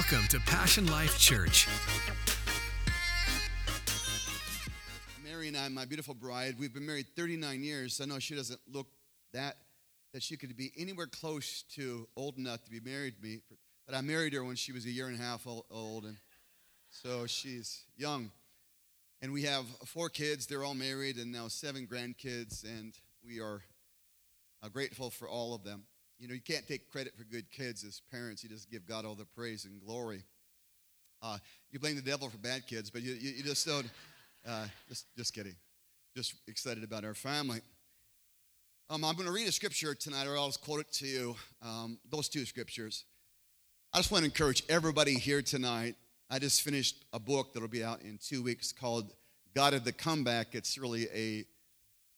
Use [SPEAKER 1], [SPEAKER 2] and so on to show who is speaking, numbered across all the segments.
[SPEAKER 1] Welcome to Passion Life Church.
[SPEAKER 2] Mary and I, my beautiful bride, we've been married 39 years. I know she doesn't look that that she could be anywhere close to old enough to be married to me. But I married her when she was a year and a half old, and so she's young. And we have four kids. They're all married, and now seven grandkids, and we are uh, grateful for all of them. You know, you can't take credit for good kids as parents. You just give God all the praise and glory. Uh, you blame the devil for bad kids, but you, you, you just don't. Uh, just, just kidding. Just excited about our family. Um, I'm going to read a scripture tonight, or I'll just quote it to you. Um, those two scriptures. I just want to encourage everybody here tonight. I just finished a book that'll be out in two weeks called God of the Comeback. It's really a,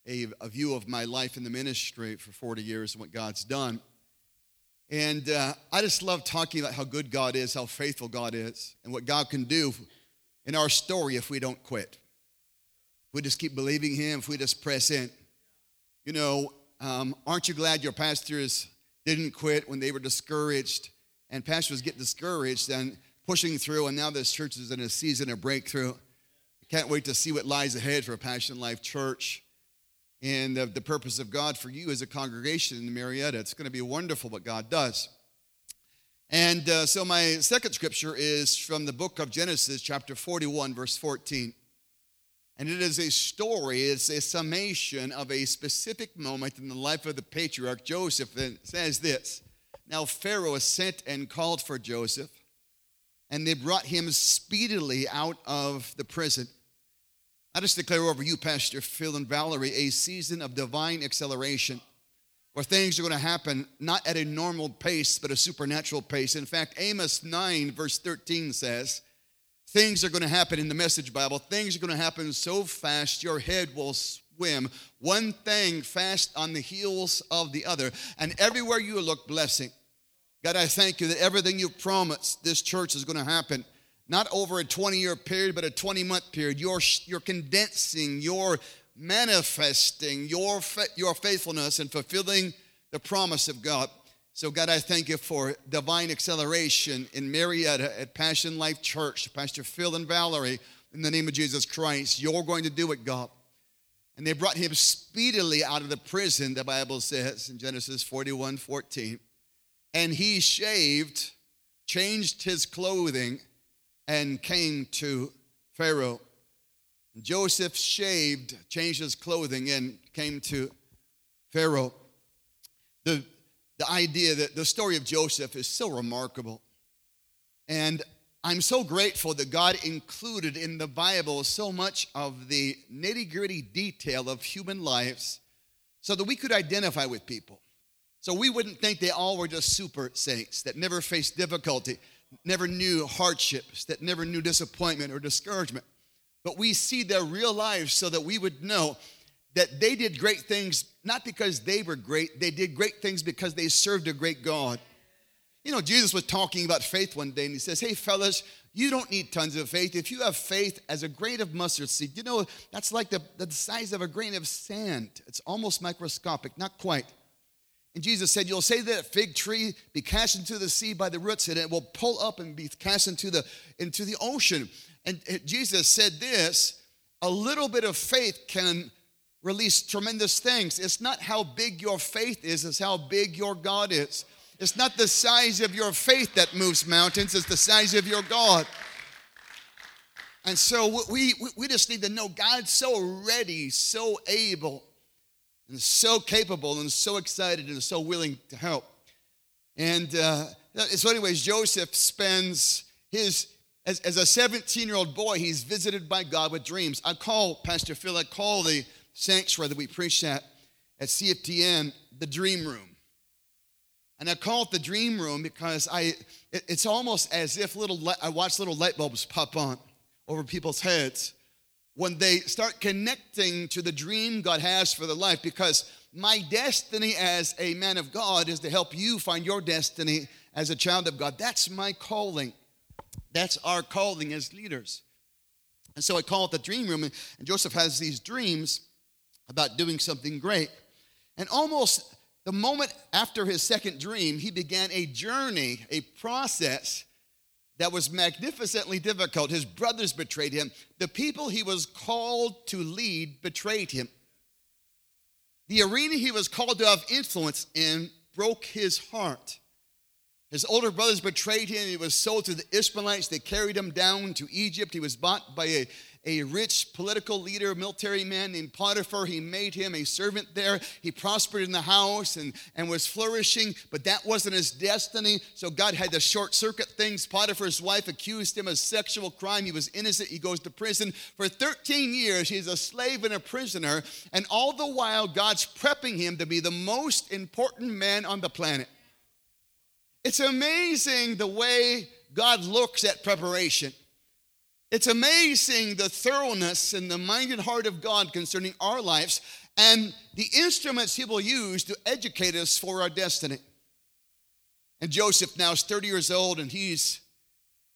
[SPEAKER 2] a, a view of my life in the ministry for 40 years and what God's done. And uh, I just love talking about how good God is, how faithful God is, and what God can do in our story if we don't quit. If we just keep believing Him, if we just press in. You know, um, aren't you glad your pastors didn't quit when they were discouraged? And pastors get discouraged and pushing through, and now this church is in a season of breakthrough. Can't wait to see what lies ahead for Passion Life Church and the, purpose of God for you as a congregation in Marietta. It's going to be wonderful what God does. And uh, so, my second scripture is from the book of Genesis, chapter 41, verse 14. And it is a story, it's a summation of a specific moment in the life of the patriarch Joseph. And it says this Now Pharaoh sent and called for Joseph, and they brought him speedily out of the prison. I just declare over you, Pastor Phil and Valerie, a season of divine acceleration where things are going to happen not at a normal pace, but a supernatural pace. In fact, Amos 9, verse 13 says, Things are going to happen in the Message Bible. Things are going to happen so fast your head will swim. One thing fast on the heels of the other. And everywhere you look, blessing. God, I thank you that everything you've promised this church is going to happen not over a 20 year period, but a 20 month period. You're, you're condensing, you're manifesting your, your faithfulness and fulfilling the promise of God. So, God, I thank you for divine acceleration in Marietta at Passion Life Church, Pastor Phil and Valerie, in the name of Jesus Christ. You're going to do it, God. And they brought him speedily out of the prison, the Bible says in Genesis 41 14. And he shaved, changed his clothing, and came to Pharaoh. Joseph shaved, changed his clothing, and came to Pharaoh. The, the idea that the story of Joseph is so remarkable. And I'm so grateful that God included in the Bible so much of the nitty gritty detail of human lives so that we could identify with people. So we wouldn't think they all were just super saints that never faced difficulty never knew hardships, that never knew disappointment or discouragement. But we see their real lives so that we would know that they did great things not because they were great, they did great things because they served a great God. You know, Jesus was talking about faith one day and he says, Hey, fellas, you don't need tons of faith. If you have faith as a grain of mustard seed, you know, that's like the, the size of a grain of sand. It's almost microscopic, not quite. And Jesus said, You'll say that fig tree be cast into the sea by the roots, and it will pull up and be cast into the, into the ocean. And Jesus said this a little bit of faith can release tremendous things. It's not how big your faith is, it's how big your God is. It's not the size of your faith that moves mountains, it's the size of your God. And so we, we just need to know God's so ready, so able and so capable and so excited and so willing to help. And uh, so, anyways, Joseph spends his, as, as a 17 year old boy, he's visited by God with dreams. I call Pastor Phil, I call the sanctuary that we preach at at CFTN the dream room. And I call it the dream room because I, it, it's almost as if little, I watch little light bulbs pop on over people's heads when they start connecting to the dream God has for their life because my destiny as a man of God is to help you find your destiny as a child of God. That's my calling. That's our calling as leaders. And so I call it the dream room. And Joseph has these dreams about doing something great. And almost the moment after his second dream, he began a journey, a process that was magnificently difficult. His brothers betrayed him. The people he was called to lead betrayed him. The arena he was called to have influence in broke his heart. His older brothers betrayed him. He was sold to the Ishmaelites. They carried him down to Egypt. He was bought by a, a rich political leader, military man named Potiphar. He made him a servant there. He prospered in the house and, and was flourishing, but that wasn't his destiny. So God had to short circuit things. Potiphar's wife accused him of sexual crime. He was innocent. He goes to prison. For 13 years, he's a slave and a prisoner. And all the while, God's prepping him to be the most important man on the planet. It's amazing the way God looks at preparation. It's amazing the thoroughness and the mind and heart of God concerning our lives and the instruments He will use to educate us for our destiny. And Joseph now is 30 years old and he's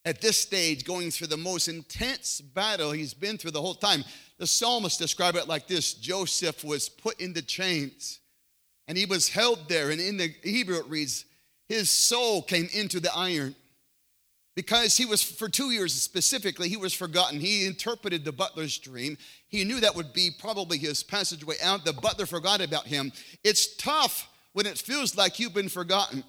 [SPEAKER 2] at this stage going through the most intense battle he's been through the whole time. The psalmist describe it like this Joseph was put into chains and he was held there. And in the Hebrew it reads, his soul came into the iron because he was for two years specifically he was forgotten he interpreted the butler's dream he knew that would be probably his passageway out the butler forgot about him it's tough when it feels like you've been forgotten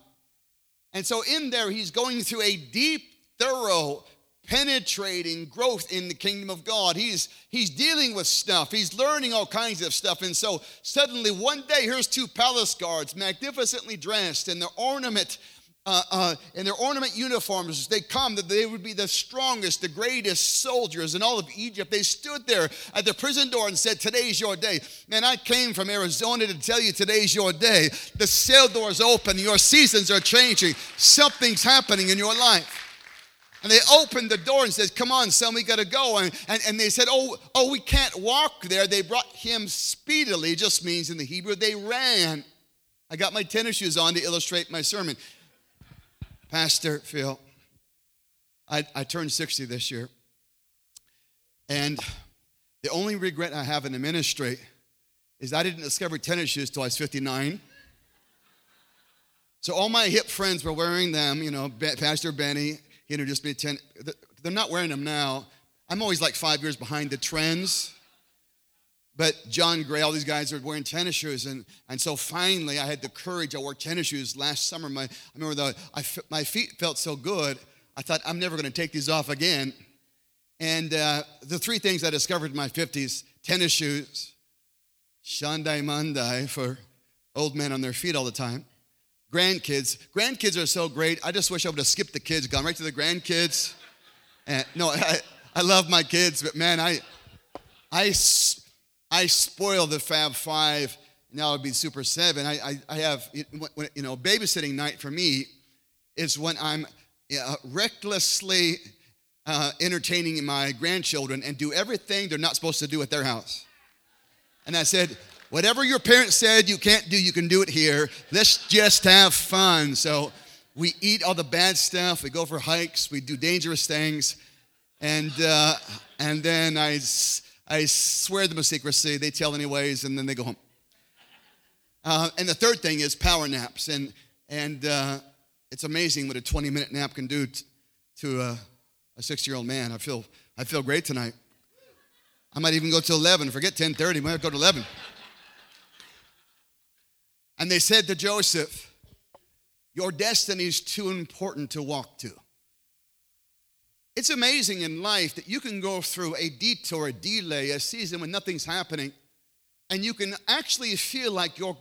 [SPEAKER 2] and so in there he's going through a deep thorough penetrating growth in the kingdom of God. He's he's dealing with stuff. He's learning all kinds of stuff. And so suddenly one day here's two palace guards, magnificently dressed in their ornament. Uh, uh, in their ornament uniforms, they come that they would be the strongest, the greatest soldiers in all of Egypt. They stood there at the prison door and said, Today's your day. Man, I came from Arizona to tell you today's your day. The cell door's open, your seasons are changing, something's happening in your life. And they opened the door and said, Come on, son, we got to go. And, and, and they said, oh, oh, we can't walk there. They brought him speedily, just means in the Hebrew, they ran. I got my tennis shoes on to illustrate my sermon. Pastor Phil, I, I turned 60 this year. And the only regret I have in the ministry is I didn't discover tennis shoes till I was 59. So all my hip friends were wearing them, you know, Pastor Benny, he introduced me to 10. They're not wearing them now. I'm always like five years behind the trends. But John Gray, all these guys are wearing tennis shoes. And, and so finally, I had the courage. I wore tennis shoes last summer. My, I remember the, I, my feet felt so good. I thought, I'm never going to take these off again. And uh, the three things I discovered in my 50s tennis shoes, Shandai Mandai for old men on their feet all the time, grandkids. Grandkids are so great. I just wish I would have skipped the kids, gone right to the grandkids. And no, I, I love my kids, but man, I, I, I spoil the Fab Five. Now it'd be Super Seven. I, I, I have, you know, babysitting night for me is when I'm uh, recklessly uh, entertaining my grandchildren and do everything they're not supposed to do at their house. And I said, Whatever your parents said you can't do, you can do it here. Let's just have fun. So we eat all the bad stuff. We go for hikes. We do dangerous things. And, uh, and then I, I swear them a secrecy. They tell anyways, and then they go home. Uh, and the third thing is power naps. And, and uh, it's amazing what a 20 minute nap can do t- to a, a 60 year old man. I feel, I feel great tonight. I might even go to 11. Forget 10:30. Might go to 11. And they said to Joseph, Your destiny is too important to walk to. It's amazing in life that you can go through a detour, a delay, a season when nothing's happening, and you can actually feel like you're,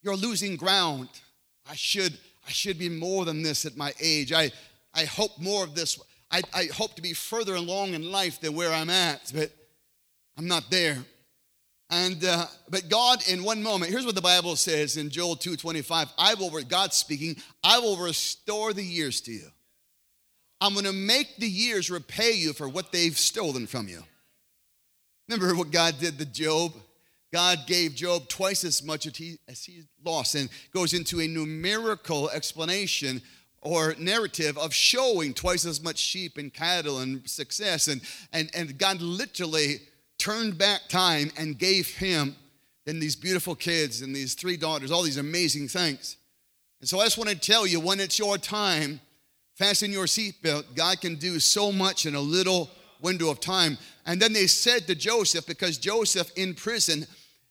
[SPEAKER 2] you're losing ground. I should, I should be more than this at my age. I, I hope more of this. I, I hope to be further along in life than where I'm at, but I'm not there. And uh, but God, in one moment, here's what the Bible says in Joel 2:25. I will, God speaking, I will restore the years to you. I'm going to make the years repay you for what they've stolen from you. Remember what God did to Job? God gave Job twice as much as he, as he lost, and goes into a numerical explanation or narrative of showing twice as much sheep and cattle and success. And, and, and God literally turned back time and gave him then these beautiful kids and these three daughters, all these amazing things. And so I just want to tell you when it's your time, fasten your seatbelt. God can do so much in a little window of time. And then they said to Joseph, because Joseph in prison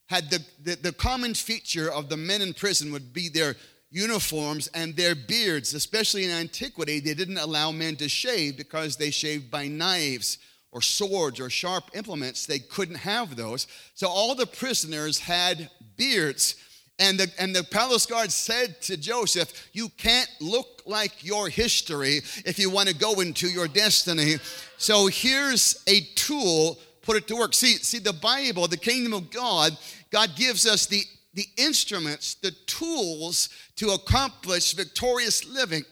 [SPEAKER 2] had the, the, the common feature of the men in prison would be their uniforms and their beards, especially in antiquity, they didn't allow men to shave because they shaved by knives or swords or sharp implements. They couldn't have those. So all the prisoners had beards. And the, and the palace guard said to Joseph, You can't look like your history if you want to go into your destiny. So here's a tool, put it to work. See, see, the Bible, the kingdom of God, God gives us the, the instruments, the tools to accomplish victorious living.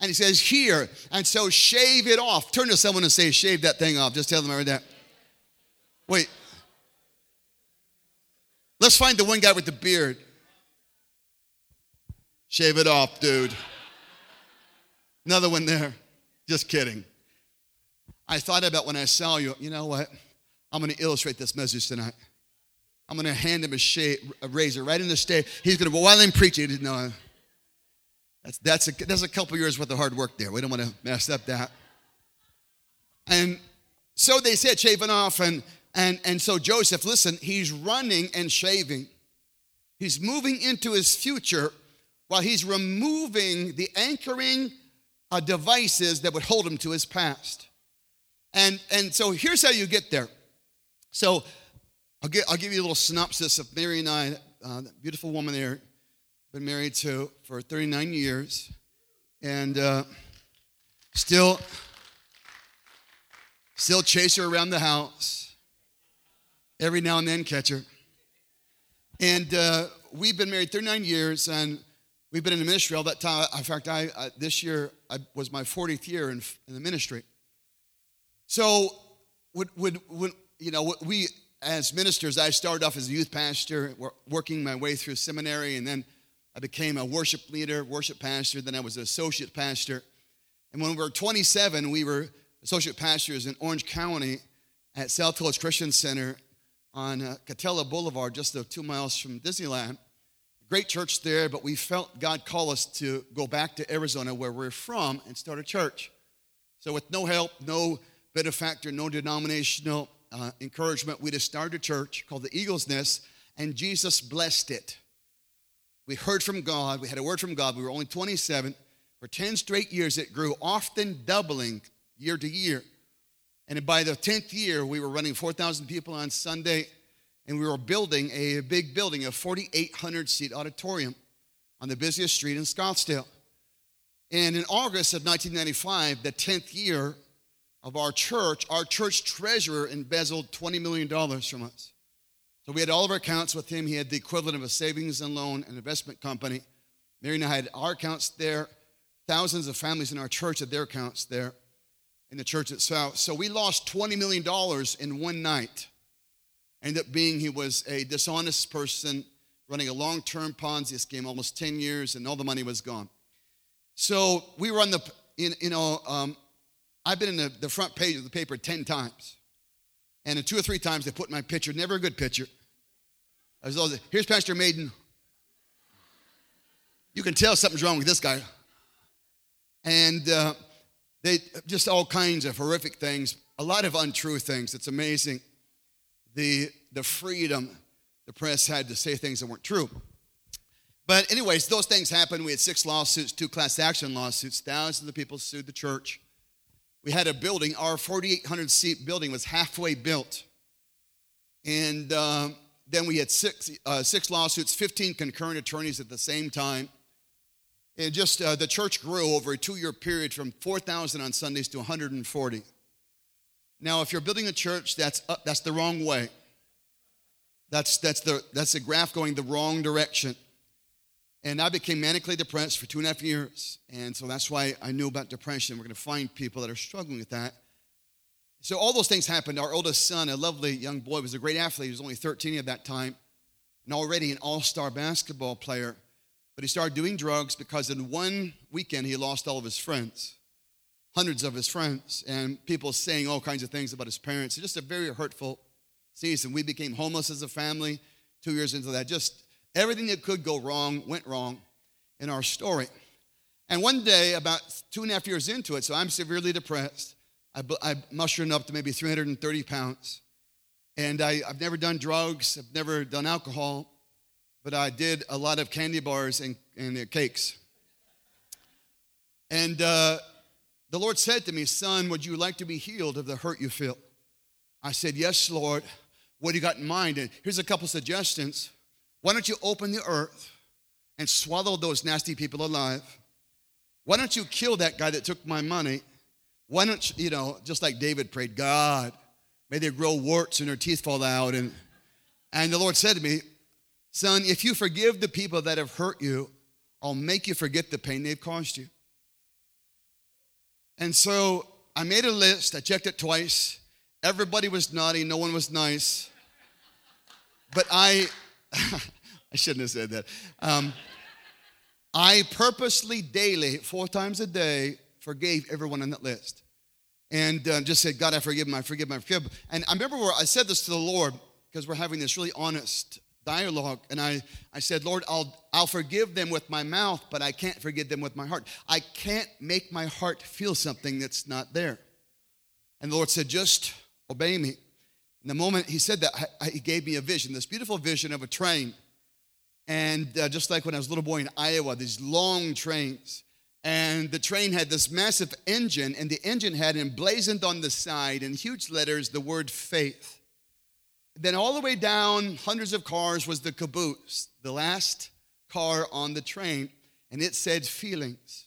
[SPEAKER 2] And he says, Here. And so shave it off. Turn to someone and say, Shave that thing off. Just tell them I read that. Wait. Let's find the one guy with the beard. Shave it off, dude. Another one there. Just kidding. I thought about when I saw you, you know what? I'm going to illustrate this message tonight. I'm going to hand him a, a razor right in the state. He's going to, well, while I'm preaching, no, that's, that's, a, that's a couple years worth of hard work there. We don't want to mess up that. And so they said, shaving off. And, and, and so Joseph, listen, he's running and shaving. He's moving into his future while he's removing the anchoring uh, devices that would hold him to his past. And, and so here's how you get there. So I'll, get, I'll give you a little synopsis of Mary and I, uh, that beautiful woman there, been married to for 39 years, and uh, still, still chase her around the house. Every now and then catch her. And uh, we've been married 39 years, and we've been in the ministry all that time. In fact, I, I this year I, was my 40th year in, in the ministry. So, would, would, would, you know, we as ministers, I started off as a youth pastor, working my way through seminary, and then I became a worship leader, worship pastor. Then I was an associate pastor. And when we were 27, we were associate pastors in Orange County at South Hills Christian Center on uh, Katella Boulevard, just uh, two miles from Disneyland. Great church there, but we felt God call us to go back to Arizona, where we're from, and start a church. So, with no help, no benefactor, no denominational uh, encouragement, we just started a church called the Eagle's Nest, and Jesus blessed it. We heard from God. We had a word from God. We were only 27. For 10 straight years, it grew, often doubling year to year. And by the 10th year, we were running 4,000 people on Sunday, and we were building a big building, a 4,800 seat auditorium on the busiest street in Scottsdale. And in August of 1995, the 10th year of our church, our church treasurer embezzled $20 million from us. So we had all of our accounts with him. He had the equivalent of a savings and loan and investment company. Mary and I had our accounts there. Thousands of families in our church had their accounts there in the church itself. So we lost $20 million in one night. Ended up being he was a dishonest person running a long term Ponzi scheme, almost 10 years, and all the money was gone. So we on the, you know, um, I've been in the, the front page of the paper 10 times. And two or three times they put my picture, never a good picture. I was always, here's Pastor Maiden. You can tell something's wrong with this guy. And uh, they just all kinds of horrific things, a lot of untrue things. It's amazing the, the freedom the press had to say things that weren't true. But, anyways, those things happened. We had six lawsuits, two class action lawsuits. Thousands of people sued the church. We had a building, our 4,800 seat building was halfway built. And um, then we had six, uh, six lawsuits, 15 concurrent attorneys at the same time. And just uh, the church grew over a two year period from 4,000 on Sundays to 140. Now, if you're building a church, that's, that's the wrong way. That's, that's, the, that's the graph going the wrong direction. And I became manically depressed for two and a half years. And so that's why I knew about depression. We're going to find people that are struggling with that. So all those things happened. Our oldest son, a lovely young boy, was a great athlete. He was only 13 at that time and already an all-star basketball player. But he started doing drugs because in one weekend he lost all of his friends, hundreds of his friends, and people saying all kinds of things about his parents. Just a very hurtful season. We became homeless as a family two years into that. Just everything that could go wrong went wrong in our story. And one day, about two and a half years into it, so I'm severely depressed. I, I mushroomed up to maybe 330 pounds. And I, I've never done drugs, I've never done alcohol, but I did a lot of candy bars and, and uh, cakes. And uh, the Lord said to me, Son, would you like to be healed of the hurt you feel? I said, Yes, Lord. What do you got in mind? And here's a couple suggestions. Why don't you open the earth and swallow those nasty people alive? Why don't you kill that guy that took my money? Why don't you, you know, just like David prayed, God, may they grow warts and their teeth fall out. And, and the Lord said to me, Son, if you forgive the people that have hurt you, I'll make you forget the pain they've caused you. And so I made a list, I checked it twice. Everybody was naughty, no one was nice. But I, I shouldn't have said that. Um, I purposely daily, four times a day, forgave everyone on that list. And uh, just said, God, I forgive them, I forgive them, I forgive them. And I remember where I said this to the Lord because we're having this really honest dialogue. And I, I said, Lord, I'll, I'll forgive them with my mouth, but I can't forgive them with my heart. I can't make my heart feel something that's not there. And the Lord said, just obey me. In the moment he said that, I, he gave me a vision, this beautiful vision of a train. And uh, just like when I was a little boy in Iowa, these long trains. And the train had this massive engine, and the engine had emblazoned on the side in huge letters the word faith. Then, all the way down, hundreds of cars, was the caboose, the last car on the train, and it said feelings.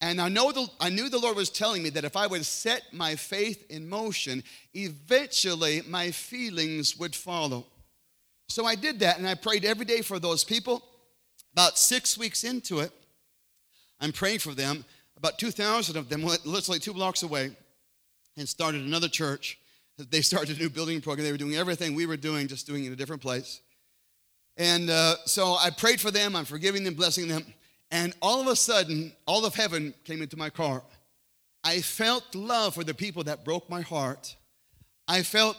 [SPEAKER 2] And I, know the, I knew the Lord was telling me that if I would set my faith in motion, eventually my feelings would follow. So I did that and I prayed every day for those people. About six weeks into it, I'm praying for them. About 2,000 of them went literally two blocks away and started another church. They started a new building program. They were doing everything we were doing, just doing it in a different place. And uh, so I prayed for them. I'm forgiving them, blessing them. And all of a sudden, all of heaven came into my car. I felt love for the people that broke my heart. I felt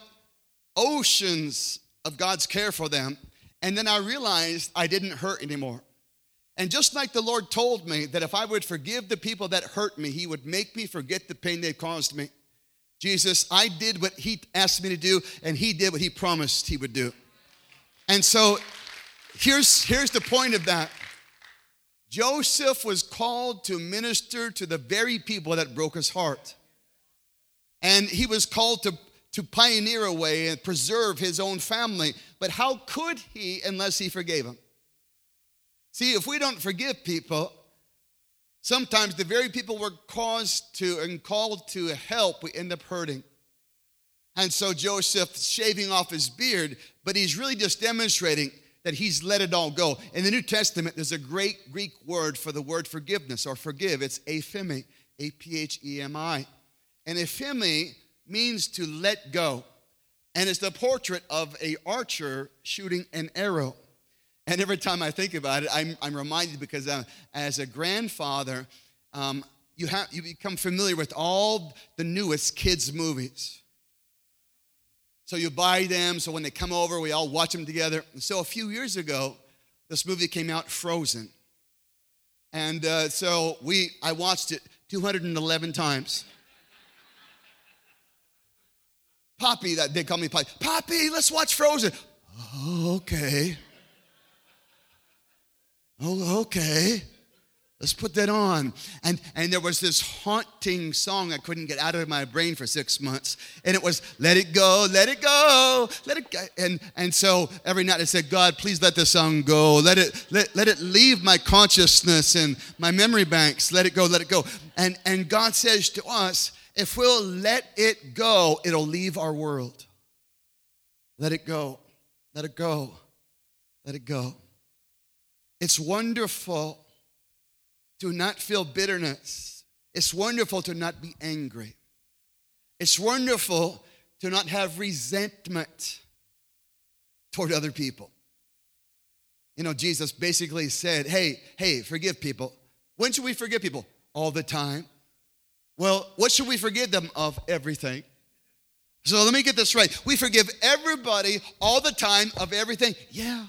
[SPEAKER 2] oceans of God's care for them. And then I realized I didn't hurt anymore. And just like the Lord told me that if I would forgive the people that hurt me, He would make me forget the pain they caused me. Jesus, I did what He asked me to do, and He did what He promised He would do. And so here's, here's the point of that Joseph was called to minister to the very people that broke his heart. And he was called to to pioneer a way and preserve his own family. But how could he unless he forgave them? See, if we don't forgive people, sometimes the very people we're caused to and called to help, we end up hurting. And so Joseph shaving off his beard, but he's really just demonstrating that he's let it all go. In the New Testament, there's a great Greek word for the word forgiveness or forgive. It's aphemi, A P H E M I. And aphemi means to let go. And it's the portrait of a archer shooting an arrow. And every time I think about it, I'm, I'm reminded because uh, as a grandfather, um, you, have, you become familiar with all the newest kids' movies. So you buy them, so when they come over, we all watch them together. And so a few years ago, this movie came out, Frozen. And uh, so we, I watched it 211 times. Poppy, that they call me Poppy. Poppy, let's watch Frozen. Okay. Oh, okay. Let's put that on. And, and there was this haunting song I couldn't get out of my brain for six months. And it was, let it go, let it go, let it go. And, and so every night I said, God, please let this song go. Let it, let, let it leave my consciousness and my memory banks. Let it go, let it go. And, and God says to us, if we'll let it go, it'll leave our world. Let it go. Let it go. Let it go. It's wonderful to not feel bitterness. It's wonderful to not be angry. It's wonderful to not have resentment toward other people. You know, Jesus basically said, Hey, hey, forgive people. When should we forgive people? All the time. Well, what should we forgive them of? Everything. So let me get this right. We forgive everybody all the time of everything. Yeah,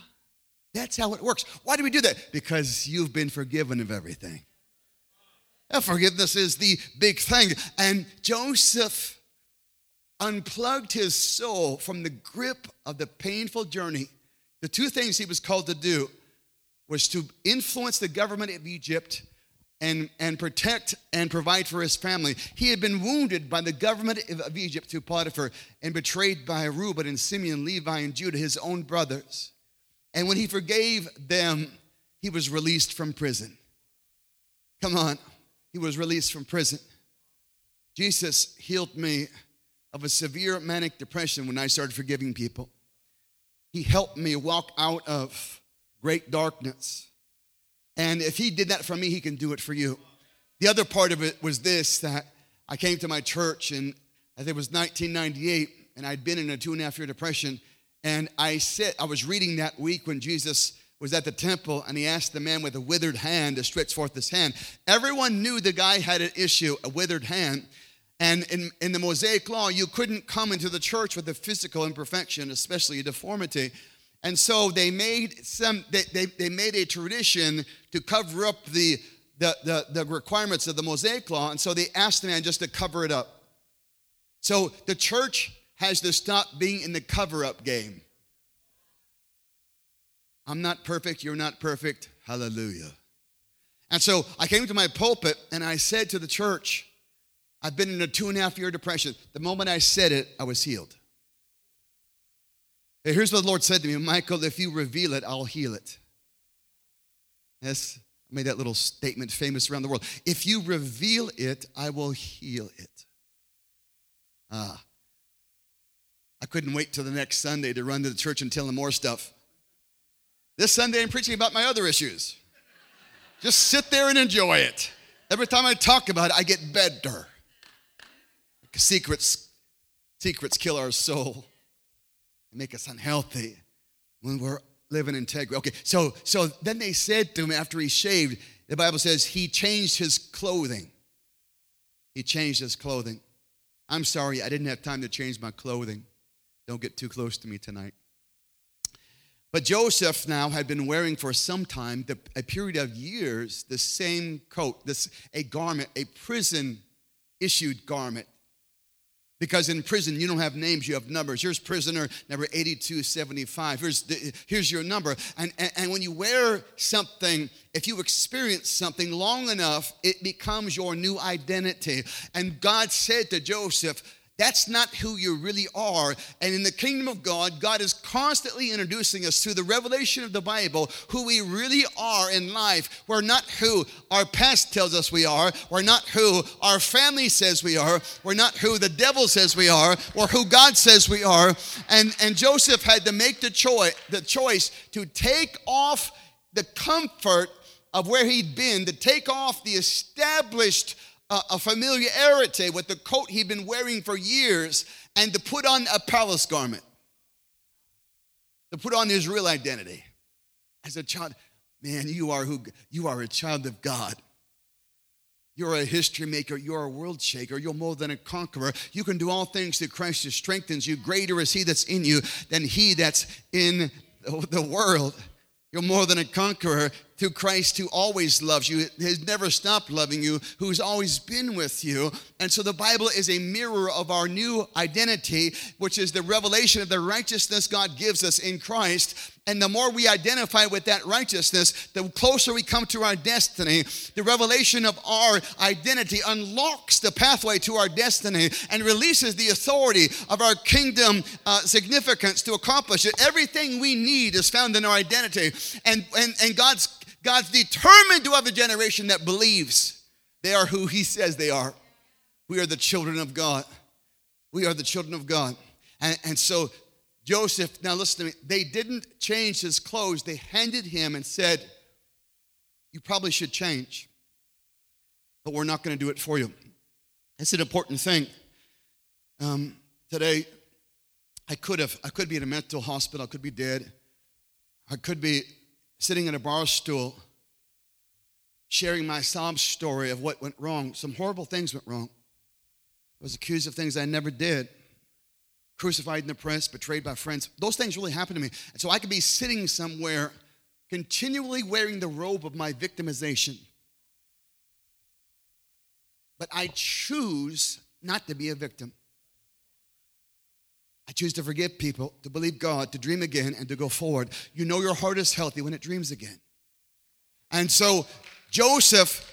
[SPEAKER 2] that's how it works. Why do we do that? Because you've been forgiven of everything. Forgiveness is the big thing. And Joseph unplugged his soul from the grip of the painful journey. The two things he was called to do was to influence the government of Egypt and, and protect and provide for his family. He had been wounded by the government of Egypt through Potiphar and betrayed by Reuben and Simeon, Levi, and Judah, his own brothers. And when he forgave them, he was released from prison. Come on, he was released from prison. Jesus healed me of a severe manic depression when I started forgiving people. He helped me walk out of great darkness. And if he did that for me, he can do it for you. The other part of it was this that I came to my church and I think it was 1998, and I'd been in a two and a half year depression. And I sit, I was reading that week when Jesus was at the temple and he asked the man with a withered hand to stretch forth his hand. Everyone knew the guy had an issue, a withered hand. And in, in the Mosaic law, you couldn't come into the church with a physical imperfection, especially a deformity. And so they made some they, they, they made a tradition to cover up the, the, the, the requirements of the Mosaic law. And so they asked the man just to cover it up. So the church has to stop being in the cover-up game. I'm not perfect, you're not perfect. Hallelujah. And so I came to my pulpit and I said to the church, I've been in a two and a half year depression. The moment I said it, I was healed. Here's what the Lord said to me Michael, if you reveal it, I'll heal it. Yes, I made that little statement famous around the world. If you reveal it, I will heal it. Ah. I couldn't wait till the next Sunday to run to the church and tell them more stuff. This Sunday, I'm preaching about my other issues. Just sit there and enjoy it. Every time I talk about it, I get better. Secrets, secrets kill our soul and make us unhealthy when we're living integrity. Okay, so so then they said to him after he shaved, the Bible says he changed his clothing. He changed his clothing. I'm sorry, I didn't have time to change my clothing. Don't get too close to me tonight. But Joseph now had been wearing for some time, the, a period of years, the same coat, this a garment, a prison issued garment because in prison, you don't have names, you have numbers. Here's prisoner number 8275. Here's, the, here's your number. And, and, and when you wear something, if you experience something long enough, it becomes your new identity. And God said to Joseph, that's not who you really are. And in the kingdom of God, God is constantly introducing us through the revelation of the Bible who we really are in life. We're not who our past tells us we are. We're not who our family says we are. We're not who the devil says we are or who God says we are. And, and Joseph had to make the choice, the choice to take off the comfort of where he'd been, to take off the established a, familiarity with the coat he'd been wearing for years and to put on a palace garment, to put on his real identity. As a child, man, you are who you are a child of God. You're a history maker. You're a world shaker. You're more than a conqueror. You can do all things through Christ who strengthens you. Greater is He that's in you than He that's in the world. You're more than a conqueror through Christ who always loves you, has never stopped loving you, who's always been with you. And so the Bible is a mirror of our new identity, which is the revelation of the righteousness God gives us in Christ. And the more we identify with that righteousness, the closer we come to our destiny. The revelation of our identity unlocks the pathway to our destiny and releases the authority of our kingdom uh, significance to accomplish it. Everything we need is found in our identity. And, and, and God's God's determined to have a generation that believes they are who He says they are. We are the children of God. We are the children of God. And, and so Joseph, now listen to me, they didn't change his clothes. They handed him and said, You probably should change, but we're not going to do it for you. It's an important thing. Um, today, I could have, I could be in a mental hospital, I could be dead, I could be sitting in a bar stool, sharing my sob story of what went wrong. Some horrible things went wrong. I was accused of things I never did. Crucified in the press, betrayed by friends. Those things really happened to me. And so I could be sitting somewhere continually wearing the robe of my victimization. but I choose not to be a victim. I choose to forgive people, to believe God, to dream again, and to go forward. You know your heart is healthy when it dreams again. And so, Joseph,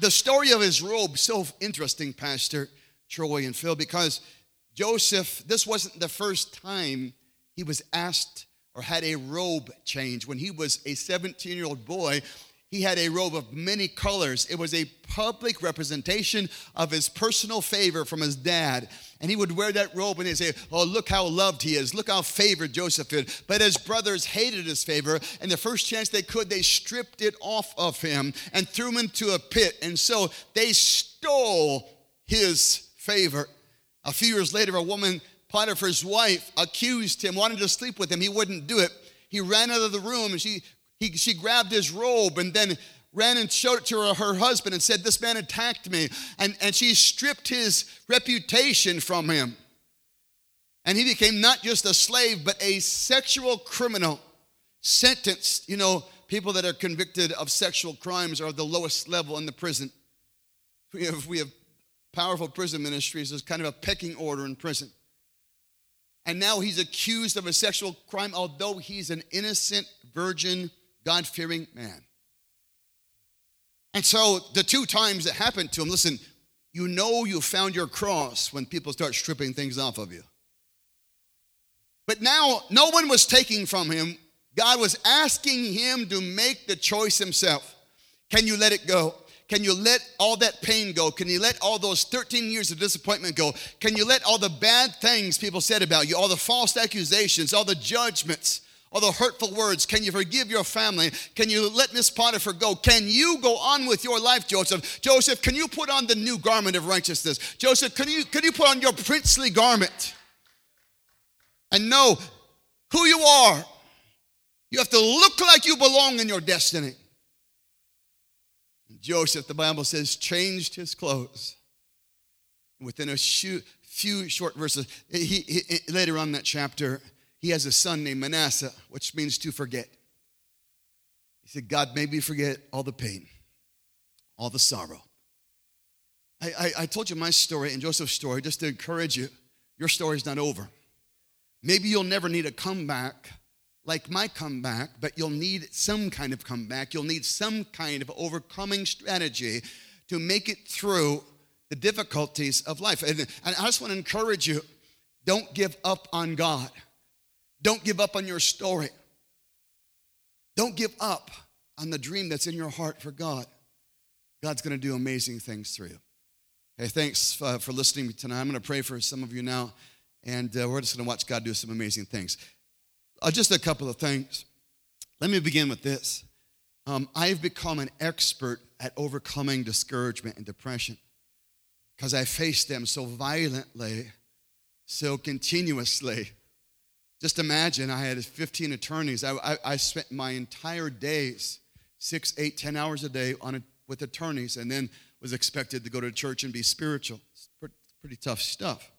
[SPEAKER 2] the story of his robe, so interesting, Pastor Troy and Phil, because Joseph, this wasn't the first time he was asked or had a robe change. When he was a 17 year old boy, he had a robe of many colors. It was a public representation of his personal favor from his dad. And he would wear that robe and he'd say, Oh, look how loved he is. Look how favored Joseph is. But his brothers hated his favor. And the first chance they could, they stripped it off of him and threw him into a pit. And so they stole his favor. A few years later, a woman, Potiphar's wife, accused him, wanted to sleep with him. He wouldn't do it. He ran out of the room and she, he, she grabbed his robe and then ran and showed it to her, her husband and said, This man attacked me. And, and she stripped his reputation from him. And he became not just a slave, but a sexual criminal sentenced. You know, people that are convicted of sexual crimes are the lowest level in the prison. We have, we have powerful prison ministries. There's kind of a pecking order in prison. And now he's accused of a sexual crime, although he's an innocent, virgin, God fearing man. And so the two times it happened to him, listen, you know you found your cross when people start stripping things off of you. But now no one was taking from him. God was asking him to make the choice himself. Can you let it go? Can you let all that pain go? Can you let all those 13 years of disappointment go? Can you let all the bad things people said about you, all the false accusations, all the judgments, all the hurtful words? Can you forgive your family? Can you let Miss Potiphar go? Can you go on with your life, Joseph? Joseph, can you put on the new garment of righteousness? Joseph, can you, can you put on your princely garment and know who you are? You have to look like you belong in your destiny. Joseph, the Bible says, changed his clothes. Within a few short verses, he, he, later on that chapter, he has a son named Manasseh, which means to forget. He said, God made me forget all the pain, all the sorrow. I, I, I told you my story and Joseph's story just to encourage you. Your story's not over. Maybe you'll never need a comeback like my comeback, but you'll need some kind of comeback. You'll need some kind of overcoming strategy to make it through the difficulties of life. And, and I just want to encourage you don't give up on God, don't give up on your story, don't give up on the dream that's in your heart for God. God's going to do amazing things through you. Hey, thanks uh, for listening tonight. I'm going to pray for some of you now, and uh, we're just going to watch God do some amazing things. Uh, just a couple of things. Let me begin with this. Um, I've become an expert at overcoming discouragement and depression because I faced them so violently, so continuously. Just imagine I had 15 attorneys. I, I, I spent my entire days, six, eight, ten hours a day on a, with attorneys, and then was expected to go to church and be spiritual. It's pretty, pretty tough stuff.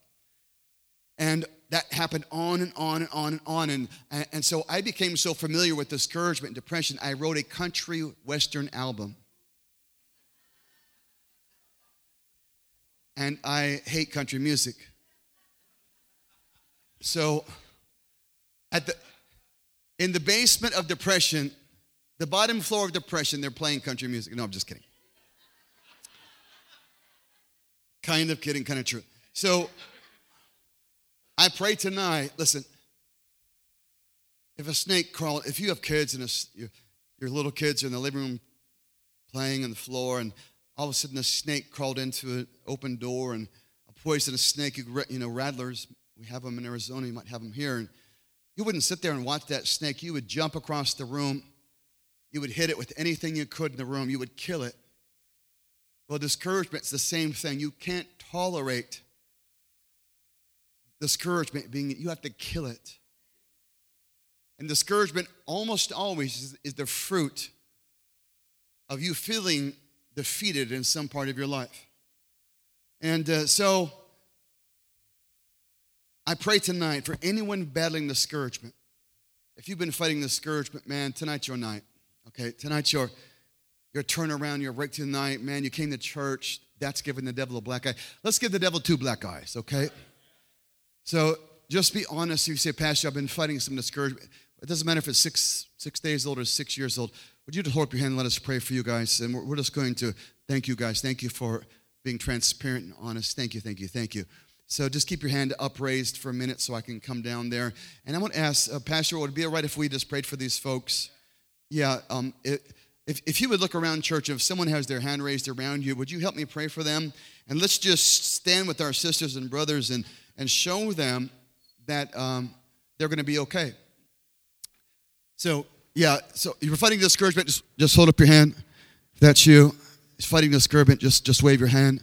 [SPEAKER 2] And that happened on and on and on and on. And, and so I became so familiar with discouragement and depression, I wrote a country western album. And I hate country music. So at the in the basement of depression, the bottom floor of depression, they're playing country music. No, I'm just kidding. Kind of kidding, kind of true. So I pray tonight, listen, if a snake crawled, if you have kids and a, your, your little kids are in the living room playing on the floor, and all of a sudden a snake crawled into an open door and a poisonous snake, you, know, rattlers, we have them in Arizona, you might have them here, and you wouldn't sit there and watch that snake. You would jump across the room. You would hit it with anything you could in the room. You would kill it. Well, discouragement's the same thing. You can't tolerate discouragement being you have to kill it. And discouragement almost always is, is the fruit of you feeling defeated in some part of your life. And uh, so I pray tonight for anyone battling discouragement. If you've been fighting discouragement, man, tonight's your night. Okay, tonight's your your turnaround, your breakthrough night. Man, you came to church that's giving the devil a black eye. Let's give the devil two black eyes, okay? So just be honest. You say, Pastor, I've been fighting some discouragement. It doesn't matter if it's six, six days old or six years old. Would you just hold up your hand and let us pray for you guys? And we're, we're just going to thank you guys. Thank you for being transparent and honest. Thank you, thank you, thank you. So just keep your hand upraised for a minute so I can come down there. And I want to ask, uh, Pastor, would it be all right if we just prayed for these folks? Yeah, um, it, if, if you would look around church, if someone has their hand raised around you, would you help me pray for them? And let's just stand with our sisters and brothers and, and show them that um, they're going to be okay. So, yeah, so if you're fighting discouragement, just, just hold up your hand. If that's you, fighting discouragement, just, just wave your hand.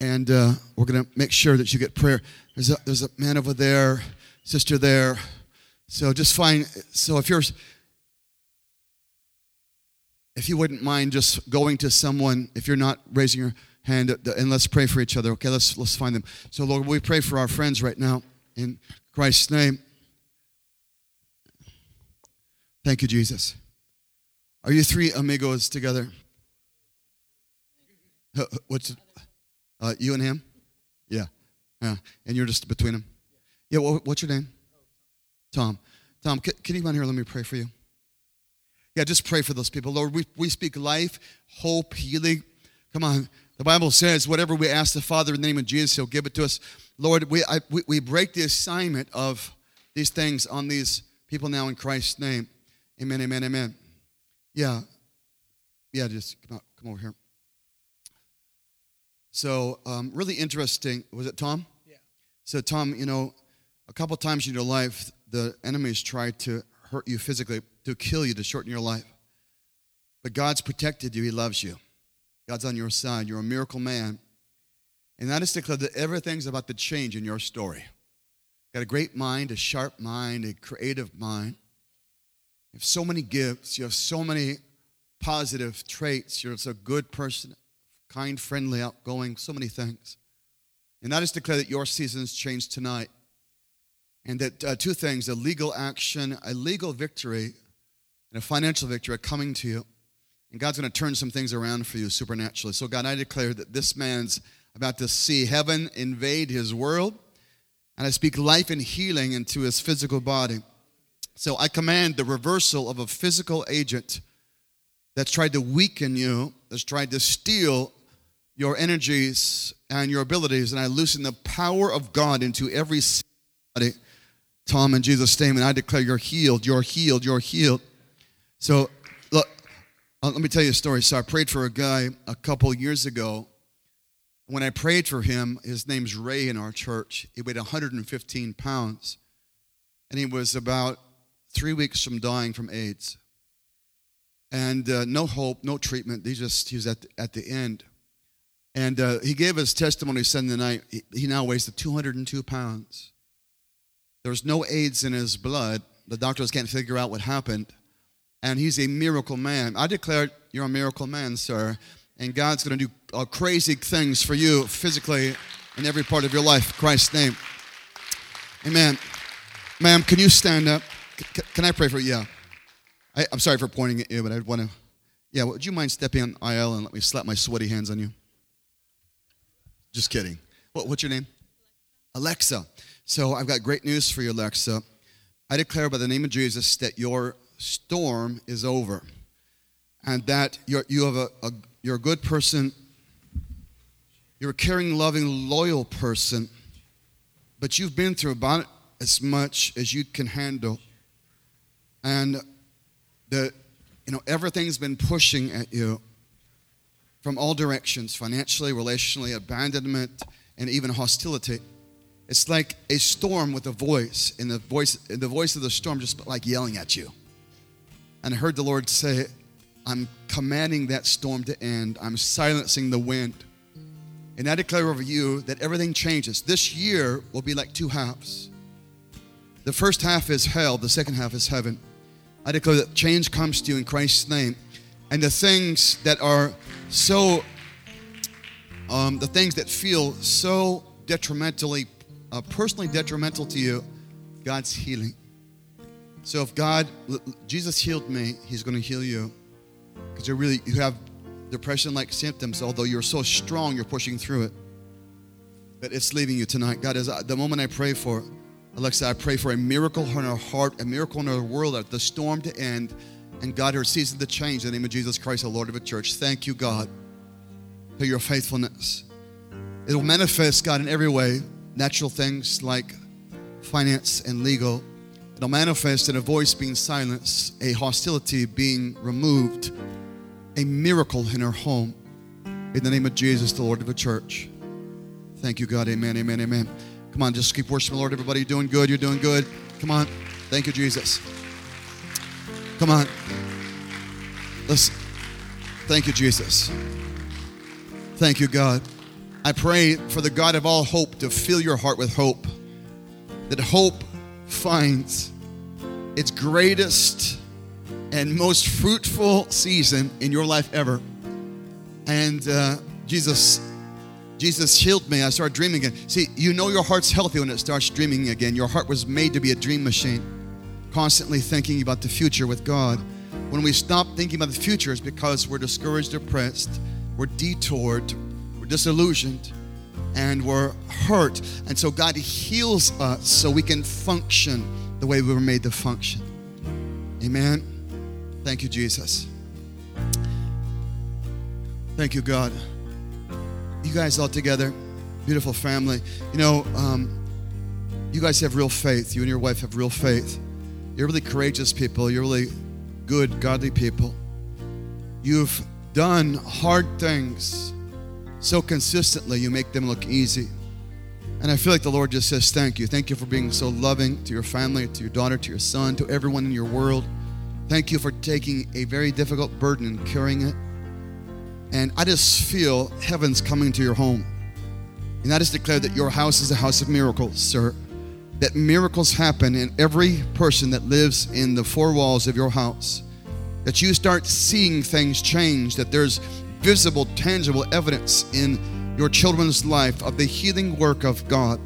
[SPEAKER 2] And uh, we're going to make sure that you get prayer. There's a, there's a man over there, sister there. So just find, so if you're, if you wouldn't mind just going to someone, if you're not raising your hand, uh, and let's pray for each other. Okay, let's let's find them. So Lord, we pray for our friends right now in Christ's name. Thank you, Jesus. Are you three amigos together? What's uh, you and him? Yeah, yeah. And you're just between them. Yeah. what's your name? Tom. Tom, can, can you come on here? Let me pray for you. Yeah, just pray for those people. Lord, we, we speak life, hope, healing. Come on. The Bible says, whatever we ask the Father in the name of Jesus, He'll give it to us. Lord, we, I, we, we break the assignment of these things on these people now in Christ's name. Amen, amen, amen. Yeah. Yeah, just come, out, come over here. So, um, really interesting. Was it Tom?
[SPEAKER 3] Yeah.
[SPEAKER 2] So, Tom, you know, a couple times in your life, the enemies tried to hurt you physically to kill you, to shorten your life. But God's protected you. He loves you. God's on your side. You're a miracle man. And that is declared that everything's about to change in your story. Got a great mind, a sharp mind, a creative mind. You have so many gifts. You have so many positive traits. You're a good person, kind, friendly, outgoing, so many things. And I just declare that your season's change tonight. And that uh, two things a legal action, a legal victory, and a financial victory are coming to you. And God's going to turn some things around for you supernaturally. So, God, I declare that this man's about to see heaven invade his world. And I speak life and healing into his physical body. So, I command the reversal of a physical agent that's tried to weaken you, that's tried to steal your energies and your abilities. And I loosen the power of God into every body. Tom, in Jesus' name, and I declare you're healed, you're healed, you're healed. So, look, uh, let me tell you a story. So, I prayed for a guy a couple years ago. When I prayed for him, his name's Ray in our church. He weighed 115 pounds, and he was about three weeks from dying from AIDS. And uh, no hope, no treatment. He just he was at the, at the end. And uh, he gave his testimony Sunday night. He, he now weighs 202 pounds. There's no AIDS in his blood. The doctors can't figure out what happened and he's a miracle man. I declare you're a miracle man, sir. And God's going to do uh, crazy things for you physically in every part of your life. Christ's name. Amen. Ma'am, can you stand up? C- can I pray for you? Yeah. I, am sorry for pointing at you, but I want to. Yeah, would you mind stepping on aisle and let me slap my sweaty hands on you? Just kidding. What, what's your name? Alexa. So I've got great news for you, Alexa. I declare by the name of Jesus that your storm is over and that you're, you have a, a, you're a good person, you're a caring, loving, loyal person, but you've been through about as much as you can handle. And the, you know, everything's been pushing at you from all directions financially, relationally, abandonment, and even hostility. It's like a storm with a voice, and the voice, the voice of the storm just like yelling at you. And I heard the Lord say, I'm commanding that storm to end. I'm silencing the wind. And I declare over you that everything changes. This year will be like two halves. The first half is hell, the second half is heaven. I declare that change comes to you in Christ's name. And the things that are so, um, the things that feel so detrimentally, uh, personally detrimental to you, God's healing. So if God, Jesus healed me, He's going to heal you because you really you have depression like symptoms, although you're so strong, you're pushing through it. But it's leaving you tonight. God, is the moment I pray for Alexa, I pray for a miracle in her heart, a miracle in her world, that the storm to end, and God, her season to change in the name of Jesus Christ, the Lord of the church. Thank you, God, for your faithfulness. It will manifest, God, in every way natural things like finance and legal. It'll manifest in a voice being silenced, a hostility being removed, a miracle in her home. In the name of Jesus, the Lord of the church. Thank you, God. Amen, amen, amen. Come on, just keep worshiping the Lord. Everybody, you're doing good. You're doing good. Come on. Thank you, Jesus. Come on. Let's. Thank you, Jesus. Thank you, God. I pray for the God of all hope to fill your heart with hope. That hope finds its greatest and most fruitful season in your life ever. And uh, Jesus Jesus healed me. I started dreaming again. See, you know your heart's healthy when it starts dreaming again. Your heart was made to be a dream machine, constantly thinking about the future with God. When we stop thinking about the future, it's because we're discouraged, depressed, we're detoured, we're disillusioned, and we're hurt. And so God heals us so we can function the way we were made to function. Amen. Thank you, Jesus. Thank you, God you guys all together, beautiful family. You know, um, you guys have real faith. You and your wife have real faith. You're really courageous people. You're really good, godly people. You've done hard things so consistently, you make them look easy. And I feel like the Lord just says, Thank you. Thank you for being so loving to your family, to your daughter, to your son, to everyone in your world. Thank you for taking a very difficult burden and carrying it. And I just feel heaven's coming to your home. And I just declare that your house is a house of miracles, sir. That miracles happen in every person that lives in the four walls of your house. That you start seeing things change, that there's visible, tangible evidence in your children's life of the healing work of God.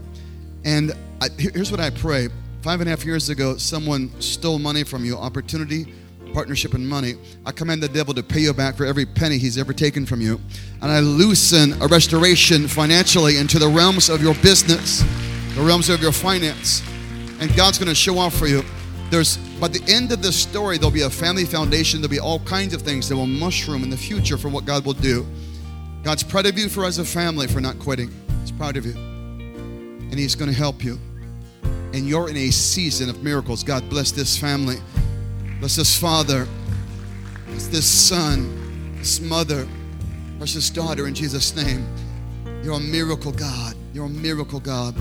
[SPEAKER 2] And I, here's what I pray. Five and a half years ago, someone stole money from you, opportunity, partnership and money. I command the devil to pay you back for every penny he's ever taken from you. And I loosen a restoration financially into the realms of your business, the realms of your finance. And God's going to show off for you. There's by the end of this story, there'll be a family foundation. There'll be all kinds of things that will mushroom in the future for what God will do. God's proud of you for as a family for not quitting. He's proud of you. And He's going to help you. And you're in a season of miracles. God bless this family. Bless this father, bless this son, this mother, precious daughter in Jesus' name. You're a miracle God. You're a miracle God.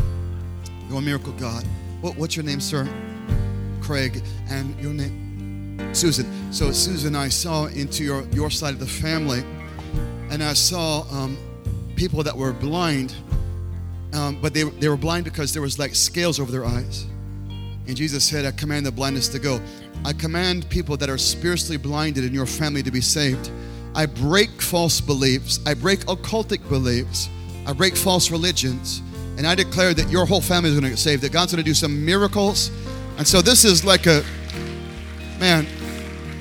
[SPEAKER 2] You're a miracle God. What, what's your name, sir? Craig. And your name? Susan. So, Susan, I saw into your, your side of the family, and I saw um, people that were blind, um, but they, they were blind because there was like scales over their eyes. And Jesus said, I command the blindness to go. I command people that are spiritually blinded in your family to be saved. I break false beliefs. I break occultic beliefs. I break false religions. And I declare that your whole family is going to get saved, that God's going to do some miracles. And so this is like a, man,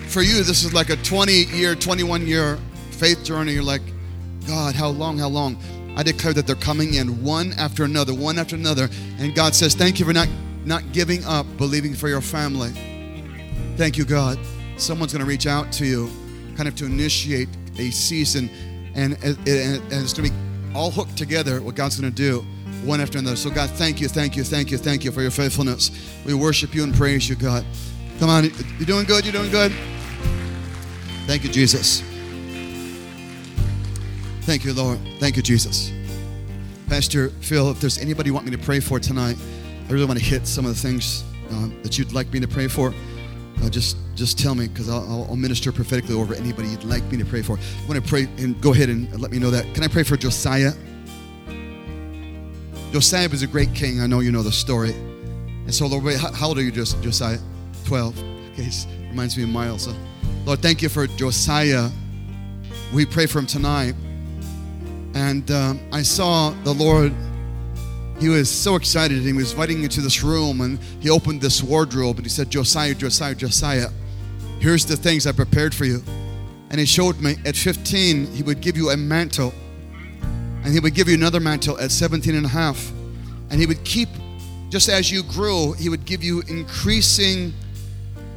[SPEAKER 2] for you, this is like a 20 year, 21 year faith journey. You're like, God, how long, how long? I declare that they're coming in one after another, one after another. And God says, Thank you for not, not giving up, believing for your family. Thank you, God. Someone's going to reach out to you, kind of to initiate a season, and, and, and it's going to be all hooked together what God's going to do one after another. So, God, thank you, thank you, thank you, thank you for your faithfulness. We worship you and praise you, God. Come on, you're doing good, you're doing good. Thank you, Jesus. Thank you, Lord. Thank you, Jesus. Pastor Phil, if there's anybody you want me to pray for tonight, I really want to hit some of the things um, that you'd like me to pray for uh, just just tell me because I'll, I'll, minister prophetically over anybody you'd like me to pray for. I want to pray and go ahead and let me know that. Can I pray for Josiah? Josiah was a great king. I know you know the story. And so, Lord, how old are you, Josiah? 12. Okay, reminds me of Miles. So, Lord, thank you for Josiah. We pray for him tonight. And um, I saw the Lord he was so excited. He was inviting into this room and he opened this wardrobe and he said, Josiah, Josiah, Josiah, here's the things I prepared for you. And he showed me at 15, he would give you a mantle. And he would give you another mantle at 17 and a half. And he would keep, just as you grew, he would give you increasing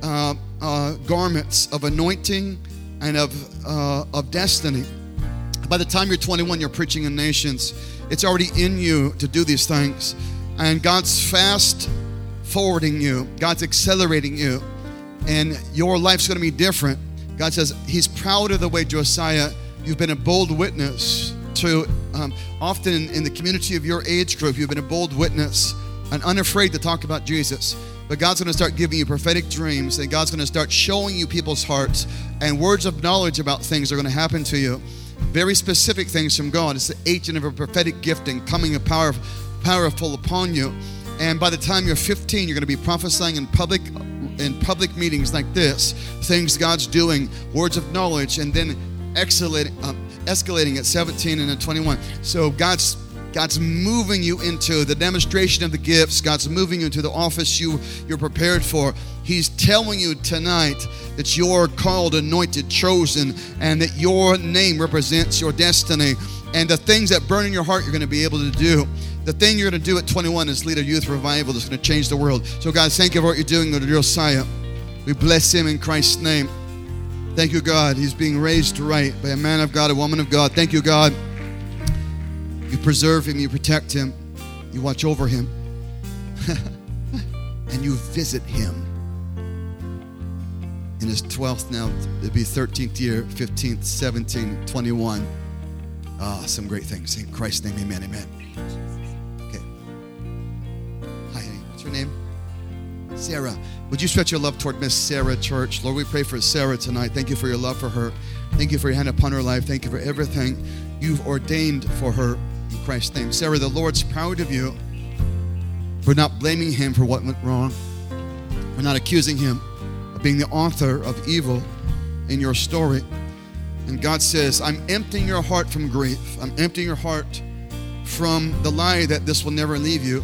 [SPEAKER 2] uh, uh, garments of anointing and of, uh, of destiny. By the time you're 21, you're preaching in nations. It's already in you to do these things. And God's fast forwarding you, God's accelerating you, and your life's going to be different. God says He's proud of the way, Josiah, you've been a bold witness to, um, often in, the community of your age group, you've been a bold witness and unafraid to talk about Jesus. But God's going to start giving you prophetic dreams, and God's going to start showing you people's hearts, and words of knowledge about things are going to happen to you. Very specific things from God. It's the agent of a prophetic gifting coming power, powerful upon you. And by the time you're 15, you're going to be prophesying in public in public meetings like this, things God's doing, words of knowledge, and then escalating, um, escalating at 17 and at 21. So God's God's moving you into the demonstration of the gifts. God's moving you into the office you, you're prepared for. He's telling you tonight that you're called, anointed, chosen, and that your name represents your destiny. And the things that burn in your heart, you're going to be able to do. The thing you're going to do at 21 is lead a youth revival that's going to change the world. So, guys, thank you for what you're doing with Josiah. We bless him in Christ's name. Thank you, God. He's being raised right by a man of God, a woman of God. Thank you, God. You preserve him, you protect him, you watch over him, and you visit him. In his 12th now, it'd be 13th year, 15th, 17, 21. Ah, some great things. In Christ's name, amen, amen. Okay. Hi, what's your name? Sarah. Would you stretch your love toward Miss Sarah Church? Lord, we pray for Sarah tonight. Thank you for your love for her. Thank you for your hand upon her life. Thank you for everything you've ordained for her in Christ's name. Sarah, the Lord's proud of you for not blaming him for what went wrong, for not accusing him of being the author of evil in your story. And God says, I'm emptying your heart from grief. I'm emptying your heart from the lie that this will never leave you,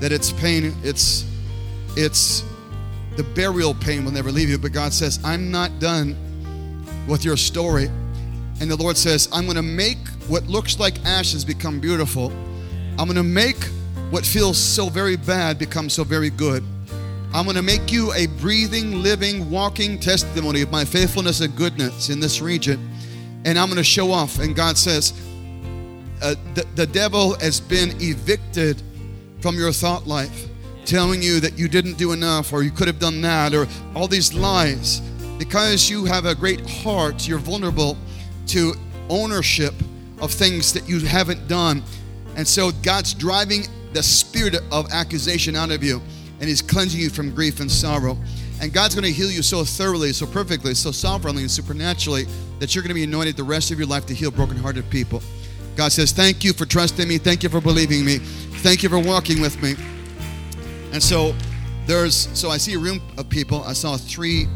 [SPEAKER 2] that it's pain, it's it's the burial pain will never leave you. But God says, I'm not done with your story. And the Lord says, I'm going to make what looks like ashes become beautiful. I'm going to make what feels so very bad become so very good. I'm going to make you a breathing, living, walking testimony of my faithfulness and goodness in this region. And I'm going to show off. And God says, uh, the, the devil has been evicted from your thought life, telling you that you didn't do enough or you could have done that or all these lies. Because you have a great heart, you're vulnerable to ownership of things that you haven't done. And so God's driving the spirit of accusation out of you, and He's cleansing you from grief and sorrow. And God's going to heal you so thoroughly, so perfectly, so sovereignly, and supernaturally that you're going to be anointed the rest of your life to heal brokenhearted people. God says, Thank you for trusting me. Thank you for believing me. Thank you for walking with me. And so there's, so I see a room of people. I saw three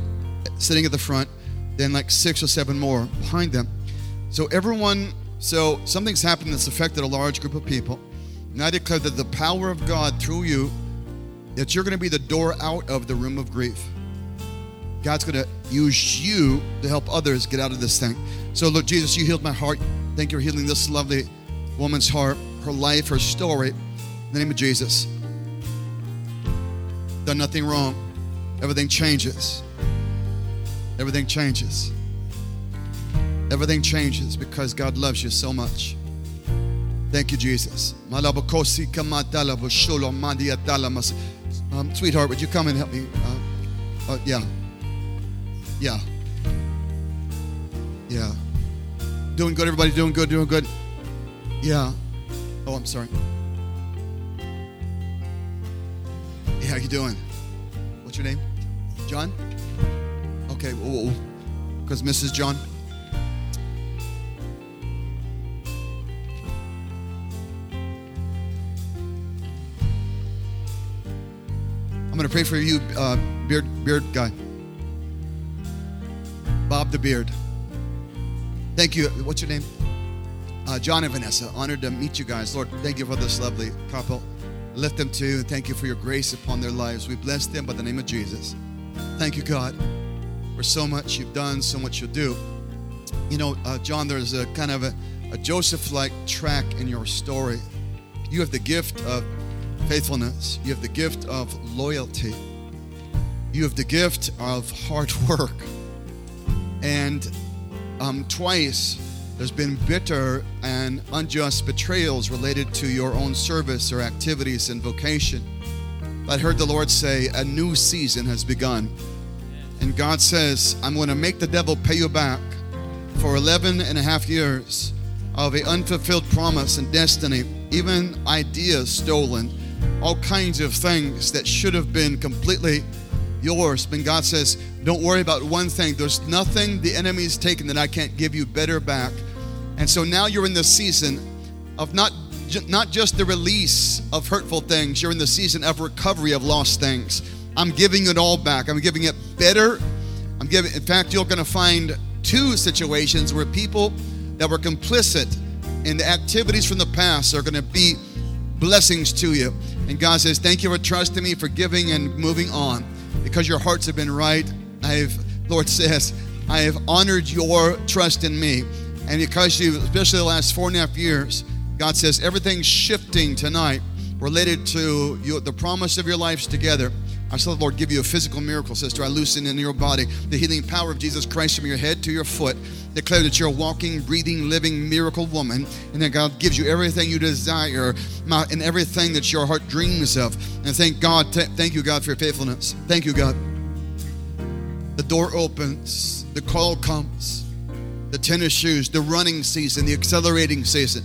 [SPEAKER 2] sitting at the front, then like six or seven more behind them. So everyone so something's happened that's affected a large group of people. And I declare that the power of God through you, that you're going to be the door out of the room of grief. God's going to use you to help others get out of this thing. So, Lord Jesus, you healed my heart. Thank you for healing this lovely woman's heart, her life, her story. In the name of Jesus. Done nothing wrong. Everything changes. Everything changes. Everything changes because God loves you so much. Thank you, Jesus. Um, sweetheart, would you come and help me? Uh, uh, yeah. Yeah. Yeah. Doing good, everybody doing good, doing good. Yeah. Oh, I'm sorry. How you doing? What's your name? John? Okay, because Mrs. John. I'm going to pray for you, uh, beard, beard guy. Bob the Beard. Thank you. What's your name? Uh, John and Vanessa. Honored to meet you guys. Lord, thank you for this lovely couple. Lift them to you. And thank you for your grace upon their lives. We bless them by the name of Jesus. Thank you, God, for so much you've done, so much you'll do. You know, uh, John, there's a kind of a, a Joseph like track in your story. You have the gift of faithfulness, you have the gift of loyalty, you have the gift of hard work. And um, twice there's been bitter and unjust betrayals related to your own service or activities and vocation. I heard the Lord say, A new season has begun. And God says, I'm going to make the devil pay you back for 11 and a half years of an unfulfilled promise and destiny, even ideas stolen, all kinds of things that should have been completely yours. But God says, Don't worry about one thing. There's nothing the enemy's taken that I can't give you better back. And so now you're in the season of not not just the release of hurtful things, you're in the season of recovery of lost things. I'm giving it all back. I'm giving it better. I'm giving in fact you're going to find two situations where people that were complicit in the activities from the past are going to be blessings to you. And God says, "Thank you for trusting me, for giving and moving on." Because your hearts have been right, I've Lord says, I have honored your trust in me. And because you, especially the last four and a half years, God says everything's shifting tonight related to the promise of your lives together. I saw the Lord give you a physical miracle, sister. I loosen in your body the healing power of Jesus Christ from your head to your foot. Declare that you're a walking, breathing, living miracle woman, and that God gives you everything you desire and everything that your heart dreams of. And thank God, thank you, God, for your faithfulness. Thank you, God. Door opens, the call comes the tennis shoes, the running season, the accelerating season,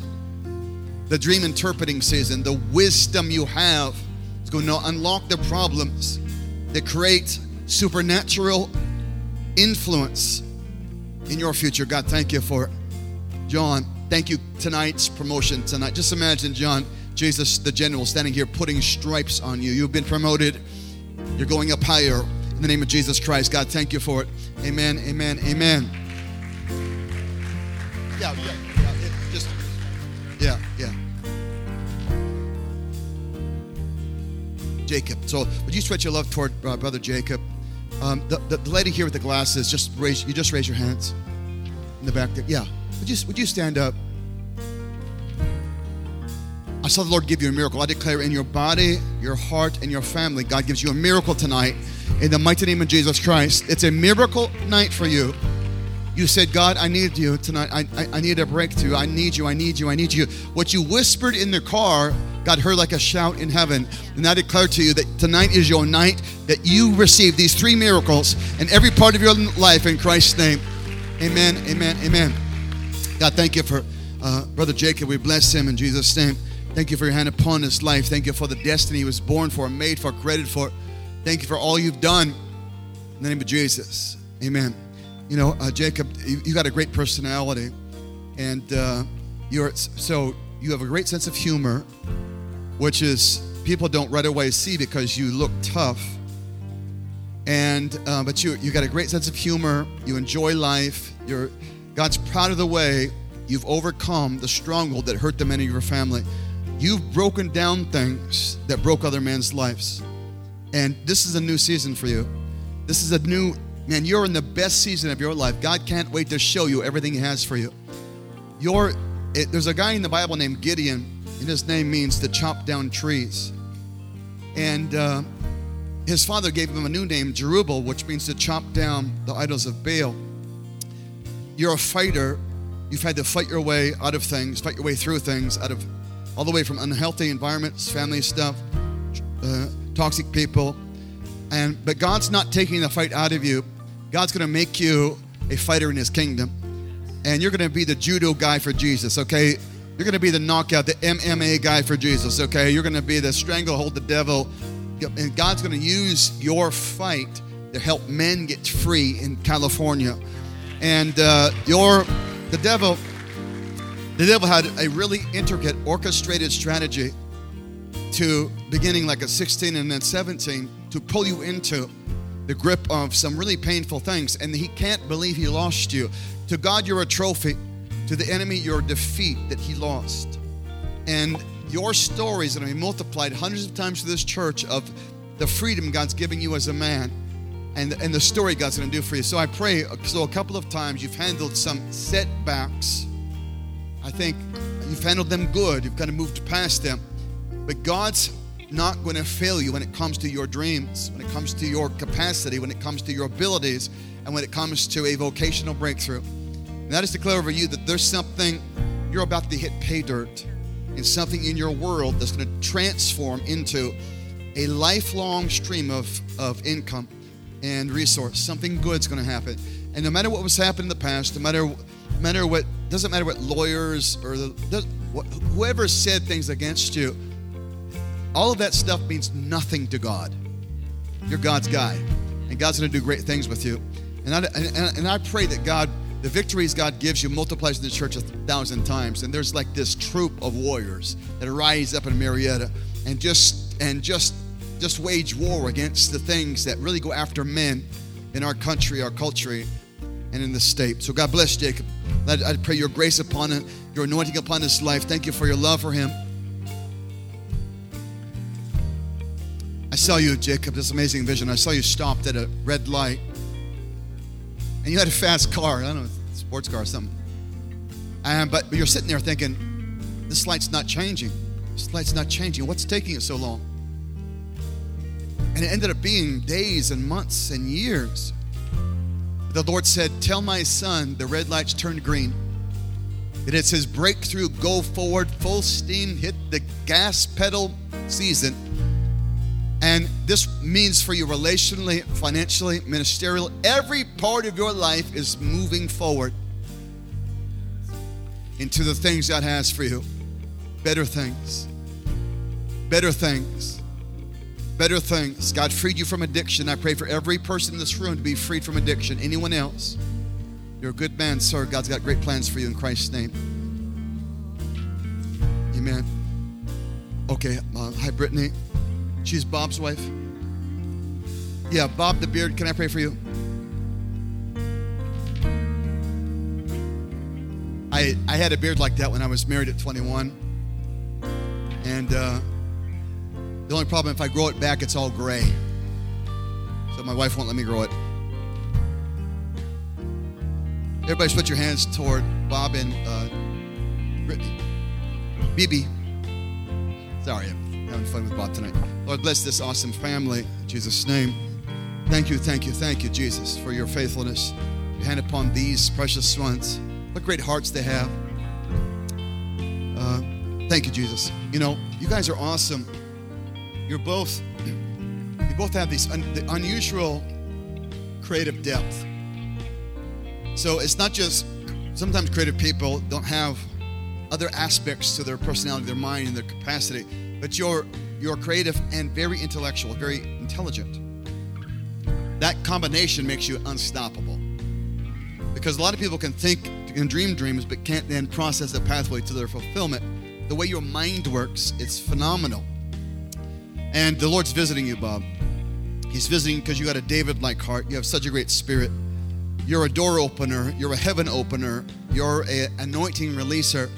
[SPEAKER 2] the dream interpreting season, the wisdom you have is going to unlock the problems that create supernatural influence in your future. God, thank you for it. John, thank you tonight's promotion tonight. Just imagine, John, Jesus, the general, standing here putting stripes on you. You've been promoted. You're going up higher in the name of Jesus Christ. God, thank you for it. Amen, amen, amen yeah, yeah, yeah. Just, yeah, yeah. Jacob. So, would you stretch your love toward uh, brother Jacob? Um, the, the, the, lady here with the glasses, just raise. You just raise your hands in the back there. Yeah. Would you would you stand up? I saw the Lord give you a miracle. I declare in your body, your heart, and your family, God gives you a miracle tonight. In the mighty name of Jesus Christ, it's a miracle night for you. You said, God, I need you tonight. I, I, I, need a breakthrough. I need you. I need you. I need you. What you whispered in the car got heard like a shout in heaven. And I declare to you that tonight is your night that you receive these three miracles in every part of your life in Christ's name. Amen. Amen. Amen. God, thank you for uh, Brother Jacob. We bless him in Jesus' name. Thank you for your hand upon his life. Thank you for the destiny he was born for, made for, created for. Thank you for all you've done. In the name of Jesus. Amen. You know, uh, Jacob, you, you, got a great personality, and uh, you're so you have a great sense of humor, which is people don't right away see because you look tough. And uh, but you you got a great sense of humor. You enjoy life. You're God's proud of the way you've overcome the stronghold that hurt the men of your family. You've broken down things that broke other men's lives. And this is a new season for you. This is a new Man, you're in the best season of your life. God can't wait to show you everything He has for you. You're, it, there's a guy in the Bible named Gideon, and his name means to chop down trees. And uh, his father gave him a new name, Jerubbaal, which means to chop down the idols of Baal. You're a fighter. You've had to fight your way out of things, fight your way through things, out of all the way from unhealthy environments, family stuff, uh, toxic people. And but God's not taking the fight out of you. God's going to make you a fighter in his kingdom. And you're going to be the judo guy for Jesus, okay? You're going to be the knockout, the MMA guy for Jesus, okay? You're going to be the stranglehold the devil. And God's going to use your fight to help men get free in California. And uh, your, the devil, the devil had a really intricate, orchestrated strategy to beginning like a 16 and then 17 to pull you into the grip of some really painful things, and he can't believe he lost you. To God, you're a trophy. To the enemy, you're a defeat that he lost. And your stories is going to be multiplied hundreds of times to this church of the freedom God's giving you as a man. and, and the story God's going to do for you. So I pray, so a couple of times you've handled some setbacks. I think you've handled them good. You've kind of moved past them. But God's not going to fail you when it comes to your dreams, when it comes to your capacity, when it comes to your abilities, and when it comes to a vocational breakthrough. And that is declare over you that there's something you're about to hit pay dirt and something in your world that's going to transform into a lifelong stream of, of income and resource. Something good's going to happen. And no matter what was happening in the past, no matter, no matter what, doesn't matter what lawyers or the, whoever said things against you, all of that stuff means nothing to God. You're God's guy, and God's going to do great things with you. And I, and, and I pray that God, the victories God gives you, multiplies in the church a thousand times. And there's like this troop of warriors that rise up in Marietta and just and just just wage war against the things that really go after men in our country, our culture, and in the state. So God bless Jacob. I pray your grace upon him, your anointing upon his life. Thank you for your love for him. I saw you, Jacob, this amazing vision. I saw you stopped at a red light. And you had a fast car. I don't know, sports car or something. Um, but, but you're sitting there thinking, this light's not changing. This light's not changing. What's taking it so long? And it ended up being days and months and years. The Lord said, Tell my son the red light's turned green. That it's his breakthrough, go forward, full steam, hit the gas pedal season and this means for you relationally, financially, ministerial, every part of your life is moving forward into the things God has for you. Better things. Better things. Better things. God freed you from addiction. I pray for every person in this room to be freed from addiction. Anyone else? You're a good man, sir. God's got great plans for you in Christ's name. Amen. Okay. Uh, hi, Brittany. She's Bob's wife. Yeah, Bob the Beard, can I pray for you? I, I had a beard like that when I was married at 21. And uh, the only problem, if I grow it back, it's all gray. So my wife won't let me grow it. Everybody, put your hands toward Bob and uh, Brittany. BB. Sorry, I'm having fun with Bob tonight. Lord, bless this awesome family in Jesus' name. Thank you, thank you, thank you, Jesus, for your faithfulness. Your hand upon these precious ones. What great hearts they have. Uh, thank you, Jesus. You know, you guys are awesome. You're both, you both have these un, the unusual creative depth. So it's not just, sometimes creative people don't have other aspects to their personality, their mind, and their capacity, but you're you're creative and very intellectual, very intelligent. That combination makes you unstoppable. Because a lot of people can think, and dream dreams, but can't then process the pathway to their fulfillment. The way your mind works, it's phenomenal. And the Lord's visiting you, Bob. He's visiting because you got a David like heart. You have such a great spirit. You're a door opener. You're a heaven opener. You're an anointing releaser.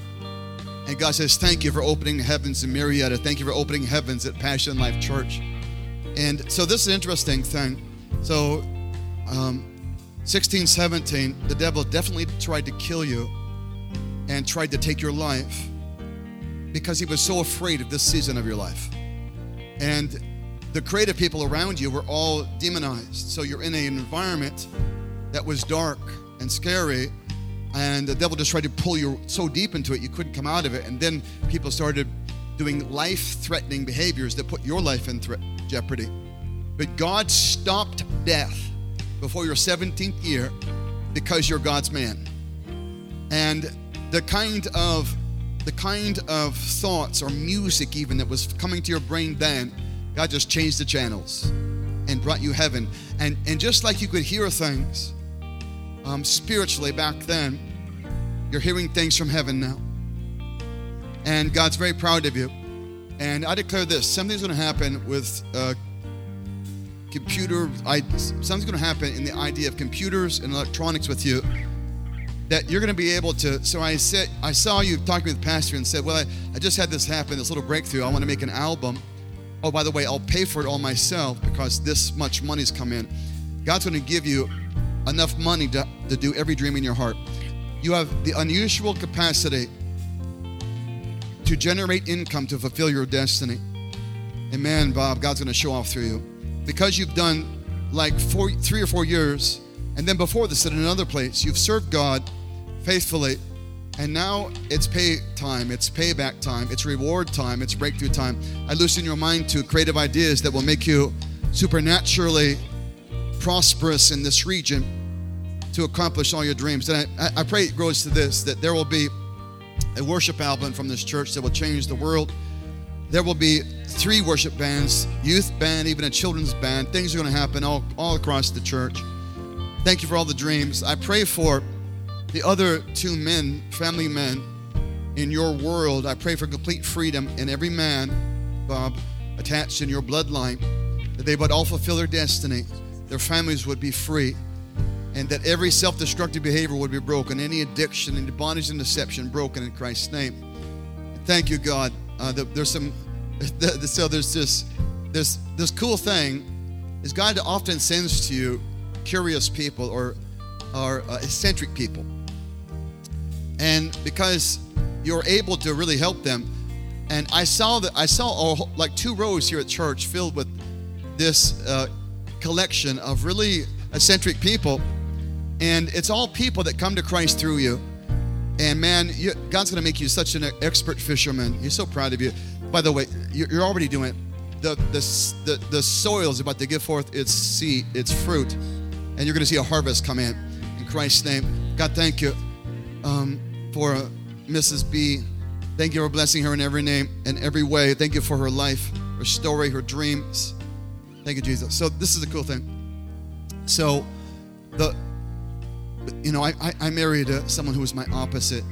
[SPEAKER 2] And God says, Thank you for opening the heavens in Marietta. Thank you for opening heavens at Passion Life Church. And so this is an interesting thing. So, um, 16, 17, the devil definitely tried to kill you and tried to take your life because he was so afraid of this season of your life. And the creative people around you were all demonized. So you're in an environment that was dark and scary and the devil just tried to pull you so deep into it you couldn't come out of it. And then people started doing life-threatening behaviors that put your life in threat, jeopardy. But god stopped death before your 17th year because you're god's man. And the kind of the kind of thoughts or music even that was coming to your brain then god just changed the channels and brought you heaven and and just like you could hear things um, spiritually back then, you're hearing things from heaven now. And God's very proud of you. And I declare this something's going to happen with uh, computer, I, something's going to happen in the idea of computers and electronics with you that you're going to be able to. So I said, I saw you talking with the pastor and said, Well, I, I just had this happen, this little breakthrough. I want to make an album. Oh, by the way, I'll pay for it all myself because this much money's come in. God's going to give you enough money to, to do every dream in your heart. You have the unusual capacity to generate income to fulfill your destiny. And man, Bob, God's going to show off through you. Because you've done like four, three or four years, and then before this at another place, you've served God faithfully, and now it's pay time, it's payback time, it's reward time, it's breakthrough time. I loosen your mind to creative ideas that will make you supernaturally prosperous in this region to accomplish all your dreams. And I, I pray it grows to this that there will be a worship album from this church that will change the world. There will be three worship bands, youth band, even a children's band. Things are going to happen all, all across the church. Thank you for all the dreams. I pray for the other two men, family men in your world. I pray for complete freedom in every man, Bob, attached in your bloodline, that they would all fulfill their destiny, their families would be free, and that every self destructive behavior would be broken, any addiction, any bondage and deception broken in Christ's name. Thank you, God. Uh, there's some, so there's this, this, this cool thing is God often sends to you curious people or, or uh, eccentric people. And because you're able to really help them, and I saw that I saw like two rows here at church filled with this uh, collection of really eccentric people, and it's all people that come to Christ through you. And man, you, God's going to make you such an expert fisherman. He's so proud of you. By the way, you're already doing it. The, the, the, the soil is about to give forth its seed, its fruit, and you're going to see a harvest come in. In Christ's name. God, thank you um, for uh, Mrs. B. Thank you for blessing her in every name, in every way. Thank you for her life, her story, her dreams. Thank you, Jesus. So this is a cool thing. So the you know, I, I, I married uh, someone who was my opposite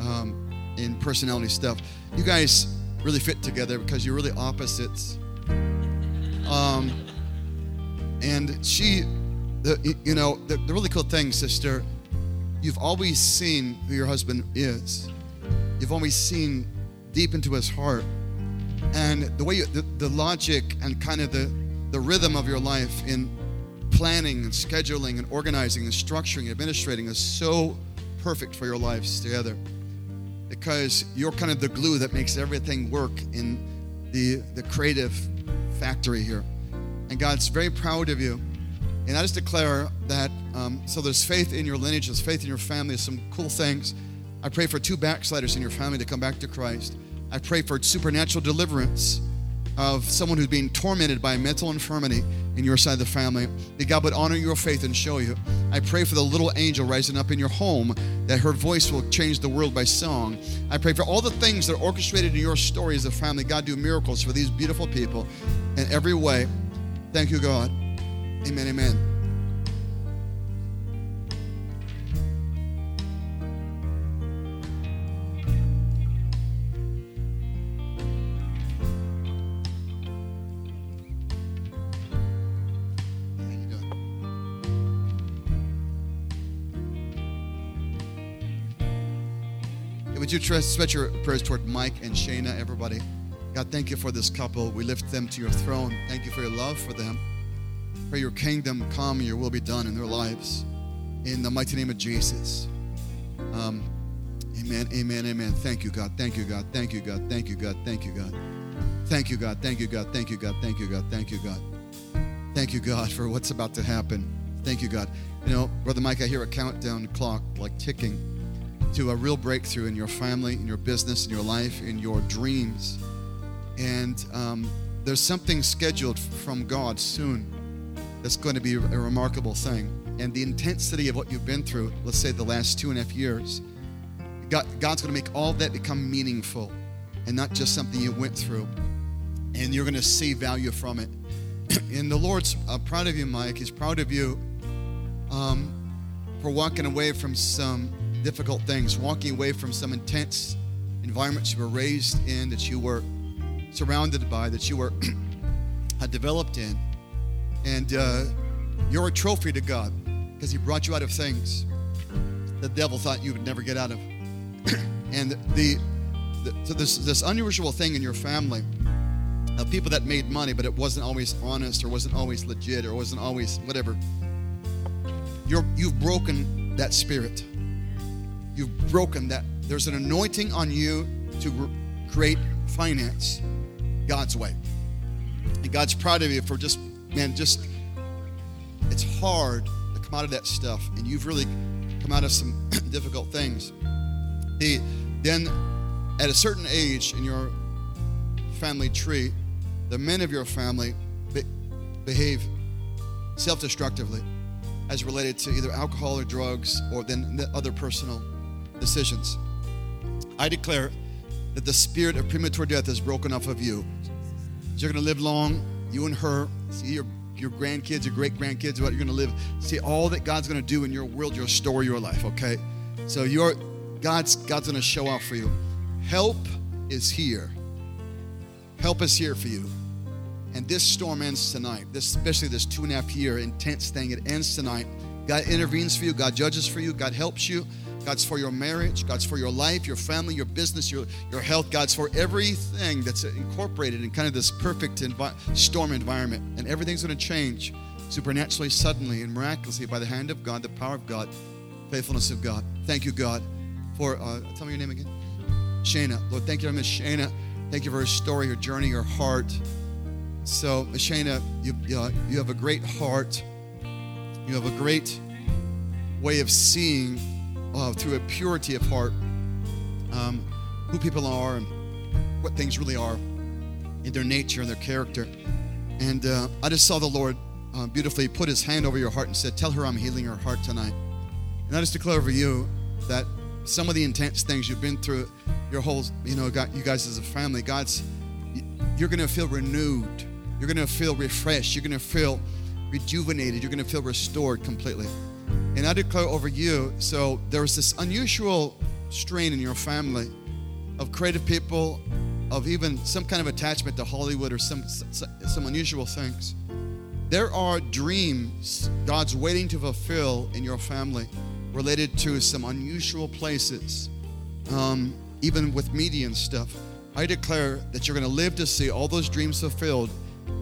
[SPEAKER 2] um, in personality stuff. You guys really fit together because you're really opposites. Um, and she, the, you know, the, the really cool thing, sister, you've always seen who your husband is. You've always seen deep into his heart. And the way, you, the, the logic and kind of the, the rhythm of your life in planning and scheduling and organizing and structuring and administrating is so perfect for your lives together because you're kind of the glue that makes everything work in the, the creative factory here. And God's very proud of you. And I just declare that um, so there's faith in your lineage, there's faith in your family, there's some cool things. I pray for two backsliders in your family to come back to Christ. I pray for supernatural deliverance of someone who's being tormented by a mental infirmity in your side of the family, that God would honor your faith and show you. I pray for the little angel rising up in your home, that her voice will change the world by song. I pray for all the things that are orchestrated in your story as a family. God, do miracles for these beautiful people in every way. Thank you, God. Amen, amen. Would you stretch your prayers toward Mike and Shayna, everybody? God, thank you for this couple. We lift them to your throne. Thank you for your love for them. Pray your kingdom come, your will be done in their lives. In the mighty name of Jesus. Um, amen, amen, amen. Thank you, God. Thank you, God. Thank you, God. Thank you, God. Thank you, God. Thank you, God. Thank you, God. Thank you, God. Thank you, God. Thank you, God. Thank you, God, for what's about to happen. Thank you, God. You know, Brother Mike, I hear a countdown clock like ticking to a real breakthrough in your family, in your business, in your life, in your dreams. And um, there's something scheduled from God soon that's going to be a remarkable thing. And the intensity of what you've been through, let's say the last two and a half years, God, God's going to make all that become meaningful and not just something you went through. And you're going to see value from it. and the Lord's uh, proud of you, Mike. He's proud of you um, for walking away from some difficult things, walking away from some intense environments you were raised in, that you were surrounded by, that you were developed in. And uh, you're a trophy to God because He brought you out of things the devil thought you would never get out of. and the, the so this this unusual thing in your family of people that made money, but it wasn't always honest or wasn't always legit or wasn't always whatever. You're, you've broken that spirit. You've broken that. There's an anointing on you to create finance God's way. And God's proud of you for just, man, just, it's hard to come out of that stuff. And you've really come out of some difficult things. The, then, at a certain age in your family tree, the men of your family be, behave self destructively as related to either alcohol or drugs or then the other personal decisions. I declare that the spirit of premature death is broken off of you. You're going to live long, you and her. See your, your grandkids, your great grandkids, what you're going to live. See all that God's going to do in your world, your story, your life, okay? So you're, God's, God's going to show off for you. Help is here. Help is here for you. And this storm ends tonight. This, especially this two and a half year intense thing, it ends tonight. God intervenes for you. God judges for you. God helps you. God's for your marriage. God's for your life, your family, your business, your, your health. God's for everything that's incorporated in kind of this perfect envi- storm environment. And everything's going to change supernaturally, suddenly, and miraculously by the hand of God, the power of God, faithfulness of God. Thank you, God, for, uh, tell me your name again. Shana. Lord, thank you, Miss Shana. Thank you for her story, her journey, her heart. So, Shana, you, uh, you have a great heart. You have a great way of seeing uh, through a purity of heart um, who people are and what things really are in their nature and their character. And uh, I just saw the Lord uh, beautifully put his hand over your heart and said, Tell her I'm healing her heart tonight. And I just declare over you that some of the intense things you've been through, your whole, you know, got you guys as a family, God's, you're going to feel renewed. You're going to feel refreshed. You're going to feel rejuvenated. You're going to feel restored completely. And I declare over you, so there was this unusual strain in your family of creative people, of even some kind of attachment to Hollywood or some, some unusual things. There are dreams God's waiting to fulfill in your family related to some unusual places, um, even with media and stuff. I declare that you're going to live to see all those dreams fulfilled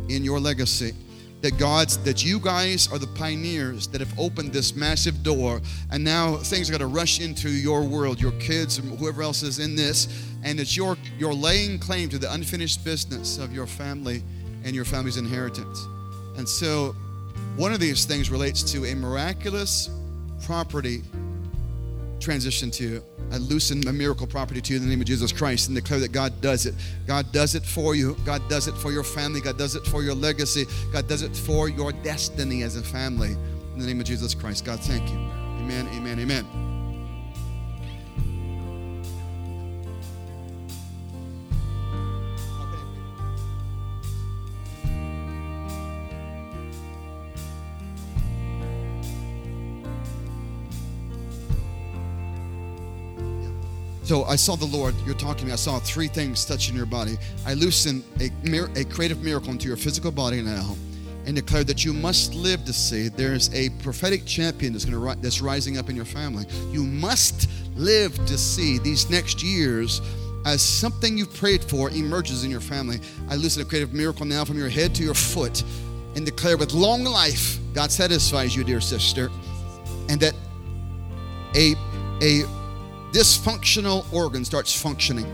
[SPEAKER 2] in your legacy that God's that you guys are the pioneers that have opened this massive door and now things are going to rush into your world your kids and whoever else is in this and it's your you're laying claim to the unfinished business of your family and your family's inheritance. And so one of these things relates to a miraculous property transition to I loosen a miracle property to you in the name of Jesus Christ and declare that God does it. God does it for you. God does it for your family. God does it for your legacy. God does it for your destiny as a family. In the name of Jesus Christ. God, thank you. Amen, amen, amen. So I saw the Lord, you're talking to me, I saw three things touching your body. I loosen a, a creative miracle into your physical body now and declare that you must live to see there's a prophetic champion that's, gonna, that's rising up in your family. You must live to see these next years as something you've prayed for emerges in your family. I loosen a creative miracle now from your head to your foot and declare with long life, God satisfies you, dear sister, and that a, a dysfunctional organ starts functioning.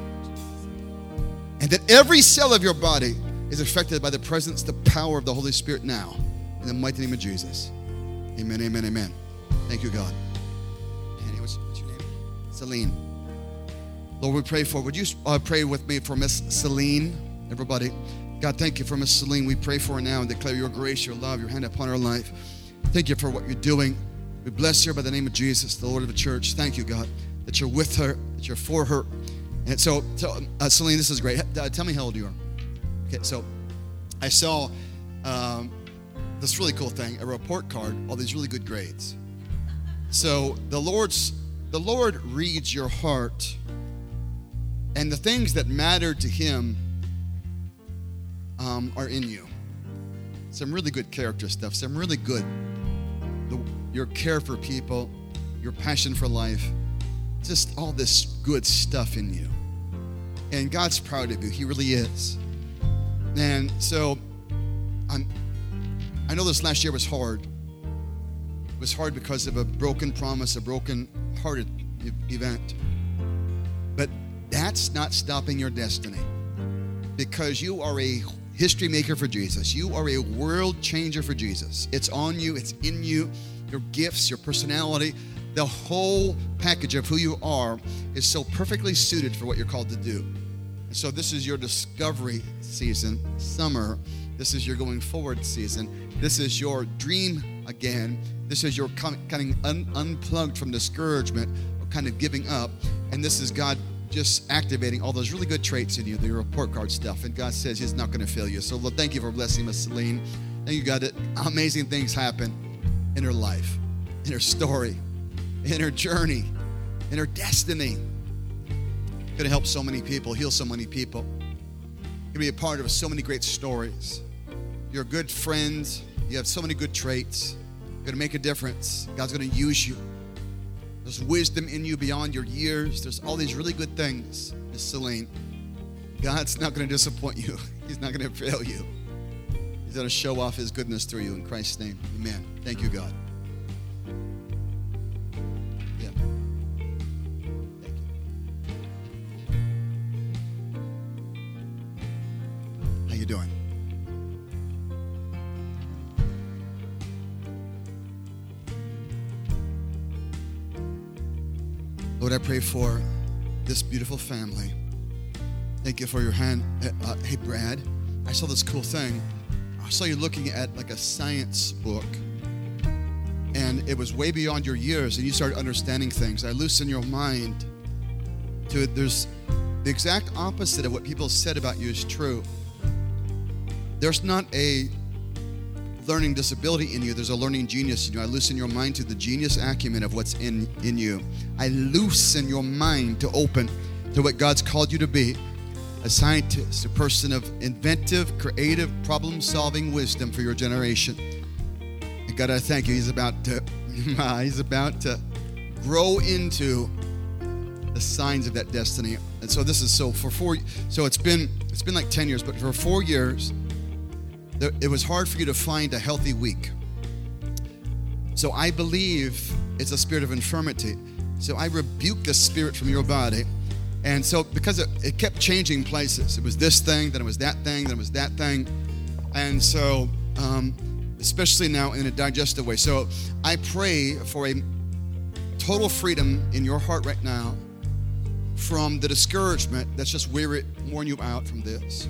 [SPEAKER 2] And that every cell of your body is affected by the presence, the power of the Holy Spirit now. In the mighty name of Jesus. Amen, amen, amen. Thank you, God. Annie, what's, what's your name? Celine. Lord, we pray for, would you uh, pray with me for Miss Celine, everybody? God, thank you for Miss Celine. We pray for her now and declare your grace, your love, your hand upon her life. Thank you for what you're doing. We bless her by the name of Jesus, the Lord of the church. Thank you, God that you're with her, that you're for her. And so, so uh, Celine, this is great. Uh, tell me how old you are. Okay, so I saw um, this really cool thing, a report card, all these really good grades. So the Lord's the Lord reads your heart, and the things that matter to Him um, are in you. Some really good character stuff. Some really good. The, your care for people, your passion for life just all this good stuff in you. And God's proud of you. He really is. And so I'm, I know this last year was hard. It was hard because of a broken promise, a broken hearted event. But that's not stopping your destiny because you are a history maker for Jesus. You are a world changer for Jesus. It's on you, it's in you, your gifts, your personality. The whole package of who you are is so perfectly suited for what you're called to do. And so, this is your discovery season, summer. This is your going forward season. This is your dream again. This is your of un- unplugged from discouragement or kind of giving up. And this is God just activating all those really good traits in you, the report card stuff. And God says He's not going to fail you. So, Lord, thank you for blessing Miss Celine. Thank you, God, that amazing things happen in her life, in her story, in her journey, in her destiny. To help so many people, heal so many people. To be a part of so many great stories. You're a good friend. You have so many good traits. You're going to make a difference. God's going to use you. There's wisdom in you beyond your years. There's all these really good things, Miss Celine. God's not going to disappoint you. He's not going to fail you. He's going to show off His goodness through you in Christ's name. Amen. Thank you, God. You. Doing? Lord, I pray for this beautiful family. Thank you for your hand. Uh, hey, Brad, I saw this cool thing. I saw you looking at like a science book, and it was way beyond your years, and you started understanding things. I loosen your mind to. There's the exact opposite of what people said about you is true. There's not a learning disability in you, there's a learning genius in you. I loosen your mind to the genius acumen of what's in, in you. I loosen your mind to open to what God's called you to be a scientist, a person of inventive, creative, problem solving wisdom for your generation. God, I thank you. He's about to, he's about to grow into the signs of that destiny. And so this is so for four, so it's been, it's been like 10 years, but for four years, it was hard for you to find a healthy week. So I believe it's a spirit of infirmity. So I rebuke the spirit from your body. And so because it, it kept changing places, it was this thing, then it was that thing, then it was that thing. And so, um, especially now in a digestive way. So I pray for a total freedom in your heart right now from the discouragement that's just worn you out from this.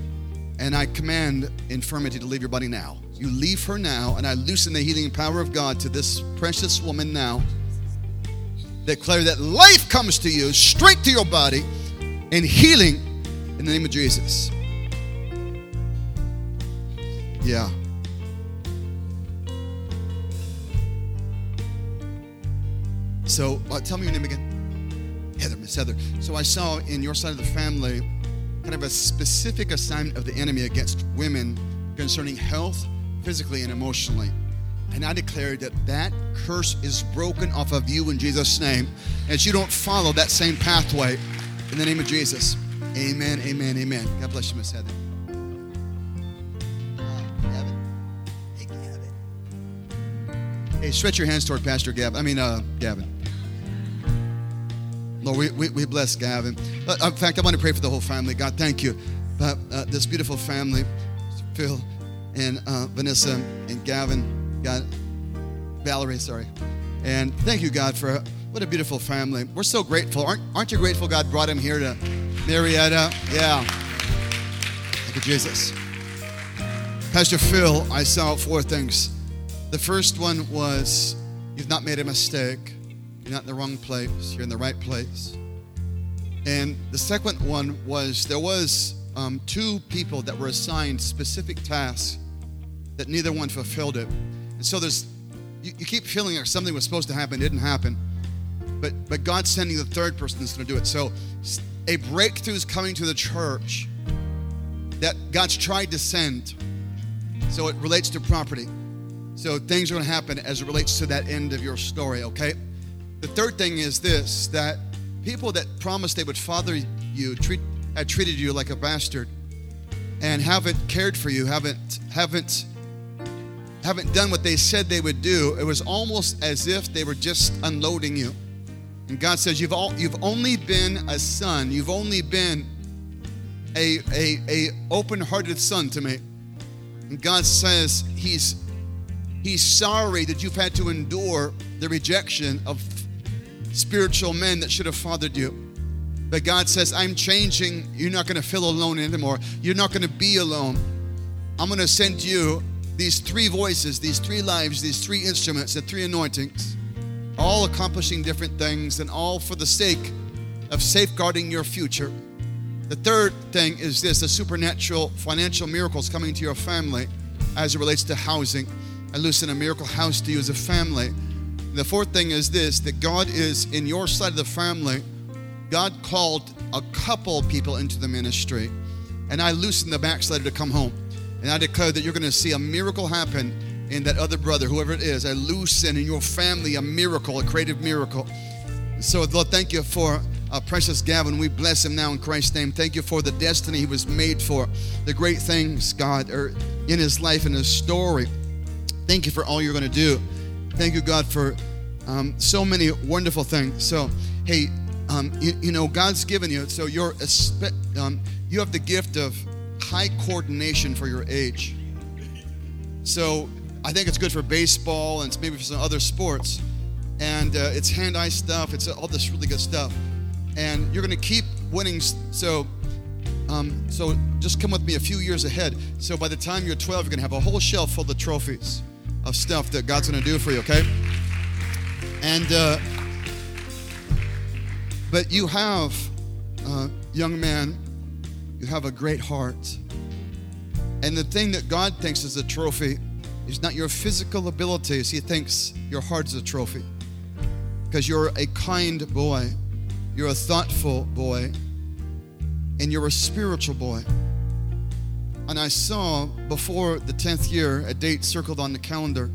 [SPEAKER 2] And I command infirmity to leave your body now. You leave her now, and I loosen the healing power of God to this precious woman now. Declare that life comes to you, straight to your body, and healing in the name of Jesus. Yeah. So, uh, tell me your name again. Heather, Miss Heather. So, I saw in your side of the family kind of a specific assignment of the enemy against women concerning health, physically and emotionally. And I declare that that curse is broken off of you in Jesus' name as you don't follow that same pathway in the name of Jesus. Amen, amen, amen. God bless you, Miss Heather. Hey, stretch your hands toward Pastor Gavin. I mean, uh, Gavin. Lord, we, we, we bless Gavin. Uh, in fact, I want to pray for the whole family. God, thank you. Uh, uh, this beautiful family, Phil and uh, Vanessa and Gavin, God, Valerie, sorry. And thank you, God, for what a beautiful family. We're so grateful. Aren't, aren't you grateful God brought him here to Marietta? Yeah. Thank you, Jesus. Pastor Phil, I saw four things. The first one was you've not made a mistake. You're not in the wrong place, you're in the right place. And the second one was there was um, two people that were assigned specific tasks that neither one fulfilled it. And so there's you, you keep feeling like something was supposed to happen, it didn't happen. But but God's sending the third person that's going to do it. So a breakthrough is coming to the church that God's tried to send. So it relates to property. So things are going to happen as it relates to that end of your story, okay? The third thing is this that people that promised they would father you treat, had treated you like a bastard. and haven't cared for you, haven't haven't haven't done what they said they would do. It was almost as if they were just unloading you. And God says, You've all you've only been a son, you've only been a a, a open-hearted son to me. And God says He's He's sorry that you've had to endure the rejection of spiritual men that should have fathered you. But God says, I'm changing. You're not going to feel alone anymore. You're not going to be alone. I'm going to send you these three voices, these three lives, these three instruments, the three anointings, all accomplishing different things and all for the sake of safeguarding your future. The third thing is this the supernatural financial miracles coming to your family as it relates to housing. I loosen a miracle house to you as a family. The fourth thing is this that God is in your side of the family. God called a couple people into the ministry, and I loosen the backslider to come home. And I declare that you're going to see a miracle happen in that other brother, whoever it is. I loosen in your family a miracle, a creative miracle. So, Lord, thank you for uh, precious Gavin. We bless him now in Christ's name. Thank you for the destiny he was made for, the great things, God, are in his life and his story. Thank you for all you're going to do. Thank you, God, for um, so many wonderful things. So, hey, um, you, you, know, God's given you, so you're, um, you have the gift of high coordination for your age. So I think it's good for baseball and maybe for some other sports. And uh, it's hand-eye stuff. It's all this really good stuff. And you're going to keep winning. So, um, so just come with me a few years ahead. So by the time you're 12, you're going to have a whole shelf full of trophies of stuff that God's going to do for you. Okay? And uh, but you have, uh, young man, you have a great heart. And the thing that God thinks is a trophy is not your physical abilities. He thinks your heart's a trophy. Because you're a kind boy, you're a thoughtful boy, and you're a spiritual boy. And I saw before the 10th year a date circled on the calendar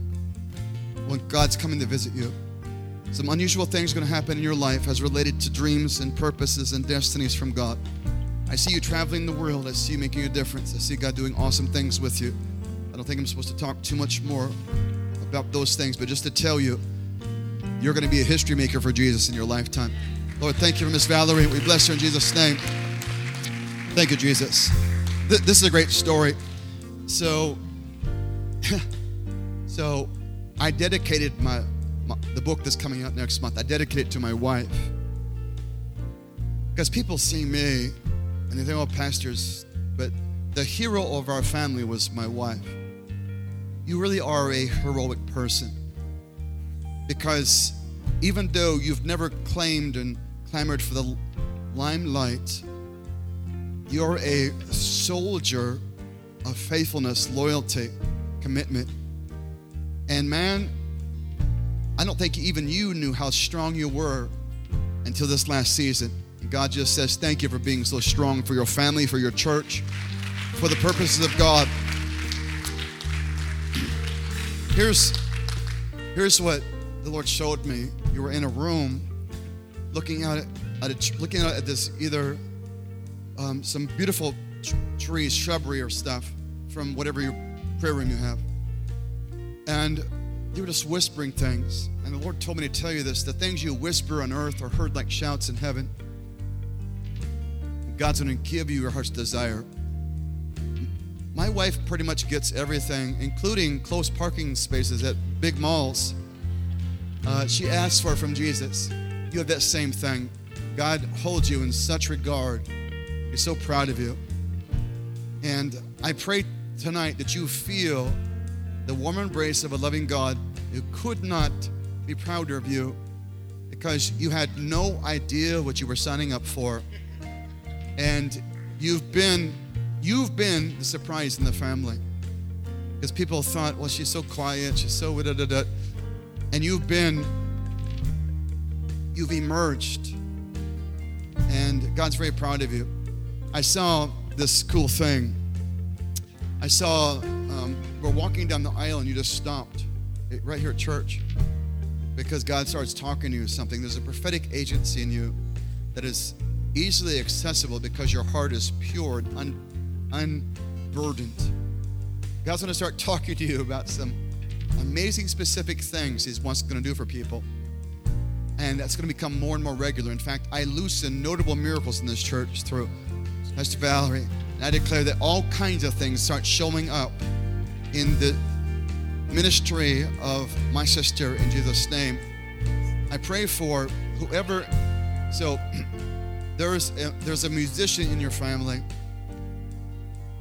[SPEAKER 2] when God's coming to visit you. Some unusual things are going to happen in your life as related to dreams and purposes and destinies from God. I see you traveling the world. I see you making a difference. I see God doing awesome things with you. I don't think I'm supposed to talk too much more about those things, but just to tell you, you're going to be a history maker for Jesus in your lifetime. Lord, thank you for Miss Valerie. We bless her in Jesus' name. Thank you, Jesus. This is a great story. So, so I dedicated my, my the book that's coming out next month. I dedicated it to my wife because people see me and they think, oh, pastors, but the hero of our family was my wife. You really are a heroic person because even though you've never claimed and clamored for the limelight, you're a soldier of faithfulness, loyalty, commitment. And man, I don't think even you knew how strong you were until this last season. God just says, Thank you for being so strong for your family, for your church, for the purposes of God. Here's, here's what the Lord showed me. You were in a room looking at it, at it, looking at this either um, some beautiful trees, shrubbery, or stuff from whatever your prayer room you have. And you were just whispering things. And the Lord told me to tell you this the things you whisper on earth are heard like shouts in heaven. God's going to give you your heart's desire. My wife pretty much gets everything, including close parking spaces at big malls. Uh, she asks for from Jesus. You have that same thing. God holds you in such regard. He's so proud of you. And I pray tonight that you feel the warm embrace of a loving God who could not be prouder of you because you had no idea what you were signing up for. And you've been you've been the surprise in the family because people thought well she's so quiet she's so da da da and you've been you've emerged. And god's very proud of you i saw this cool thing i saw um, we're walking down the aisle and you just stopped right here at church because god starts talking to you something there's a prophetic agency in you that is easily accessible because your heart is pure and un, burdened. God's going to start talking to you about some amazing specific things He's wants going to do for people. And that's going to become more and more regular. In fact, I loosen notable miracles in this church through Pastor Valerie. And I declare that all kinds of things start showing up in the ministry of my sister in Jesus' name. I pray for whoever. So there's a, there's a musician in your family.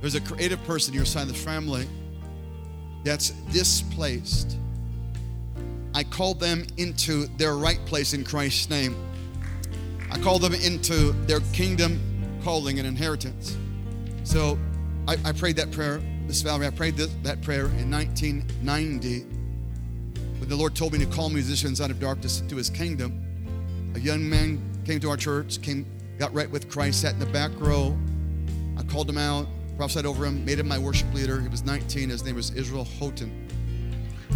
[SPEAKER 2] There's a creative person in your side of the family that's displaced. I call them into their right place in Christ's name. I call them into their kingdom calling and inheritance. So I, I prayed that prayer, Miss Valerie, I prayed this, that prayer in 1990 when the Lord told me to call musicians out of darkness to his kingdom. A young man came to our church, came, got right with Christ, sat in the back row. I called him out, prophesied over him, made him my worship leader. He was 19. His name was Israel Houghton.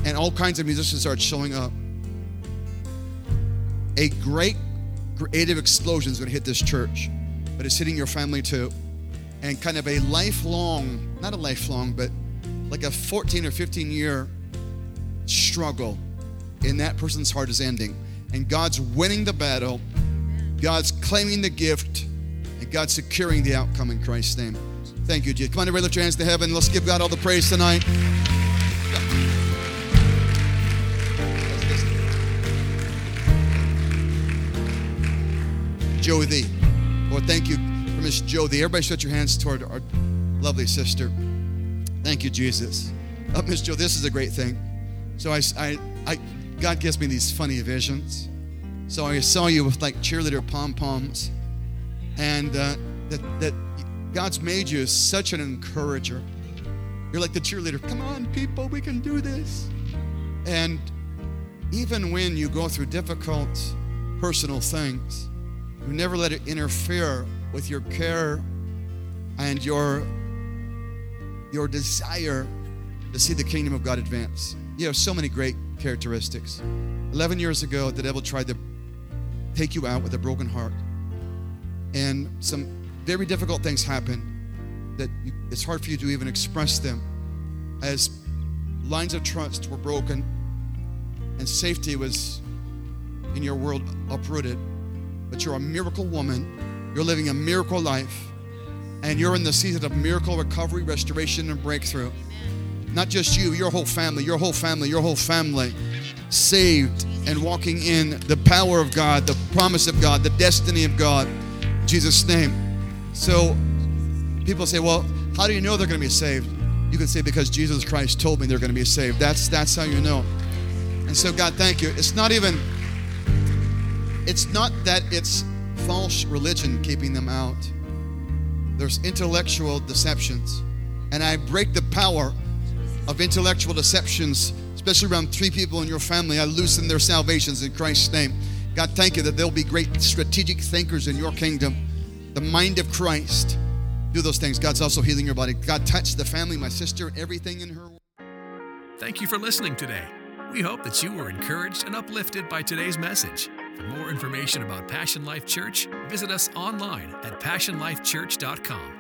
[SPEAKER 2] And all kinds of musicians started showing up. A great creative explosion is going to hit this church, but it's hitting your family too. And kind of a lifelong, not a lifelong, but like a 14 or 15 year struggle in that person's heart is ending. And God's winning the battle, God's claiming the gift, and God's securing the outcome in Christ's name. Thank you, Jesus. Come on, everybody, lift your hands to heaven. Let's give God all the praise tonight. Joey. Lord, thank you for Miss Joey. Everybody shut your hands toward our lovely sister. Thank you, Jesus. Oh, Miss Joe, this is a great thing. So I, I, I, God gives me these funny visions. So I saw you with like cheerleader pom poms, and uh, that that God's made you such an encourager. You're like the cheerleader. Come on, people, we can do this. And even when you go through difficult personal things, you never let it interfere with your care and your your desire to see the kingdom of God advance. You have so many great characteristics. 11 years ago, the devil tried to take you out with a broken heart. And some very difficult things happen that you, it's hard for you to even express them as lines of trust were broken and safety was in your world uprooted. But you're a miracle woman, you're living a miracle life, and you're in the season of miracle recovery, restoration, and breakthrough. Not just you, your whole family, your whole family, your whole family saved and walking in the power of God, the promise of God, the destiny of God. Jesus' name. So people say, well, how do you know they're going to be saved? You can say, because Jesus Christ told me they're going to be saved. That's, that's how you know. And so, God, thank you. It's not even, it's not that it's false religion keeping them out. There's intellectual deceptions. And I break the power of intellectual deceptions, especially around three people in your family. I loosen their salvations in Christ's name. God, thank you that they'll be great strategic thinkers in your kingdom. The mind of Christ. Do those things. God's also healing your body. God, touch the family, my sister, everything in her.
[SPEAKER 1] Thank you for listening today. We hope that you were encouraged and uplifted by today's message. For more information about Passion Life Church, visit us online at passionlifechurch.com.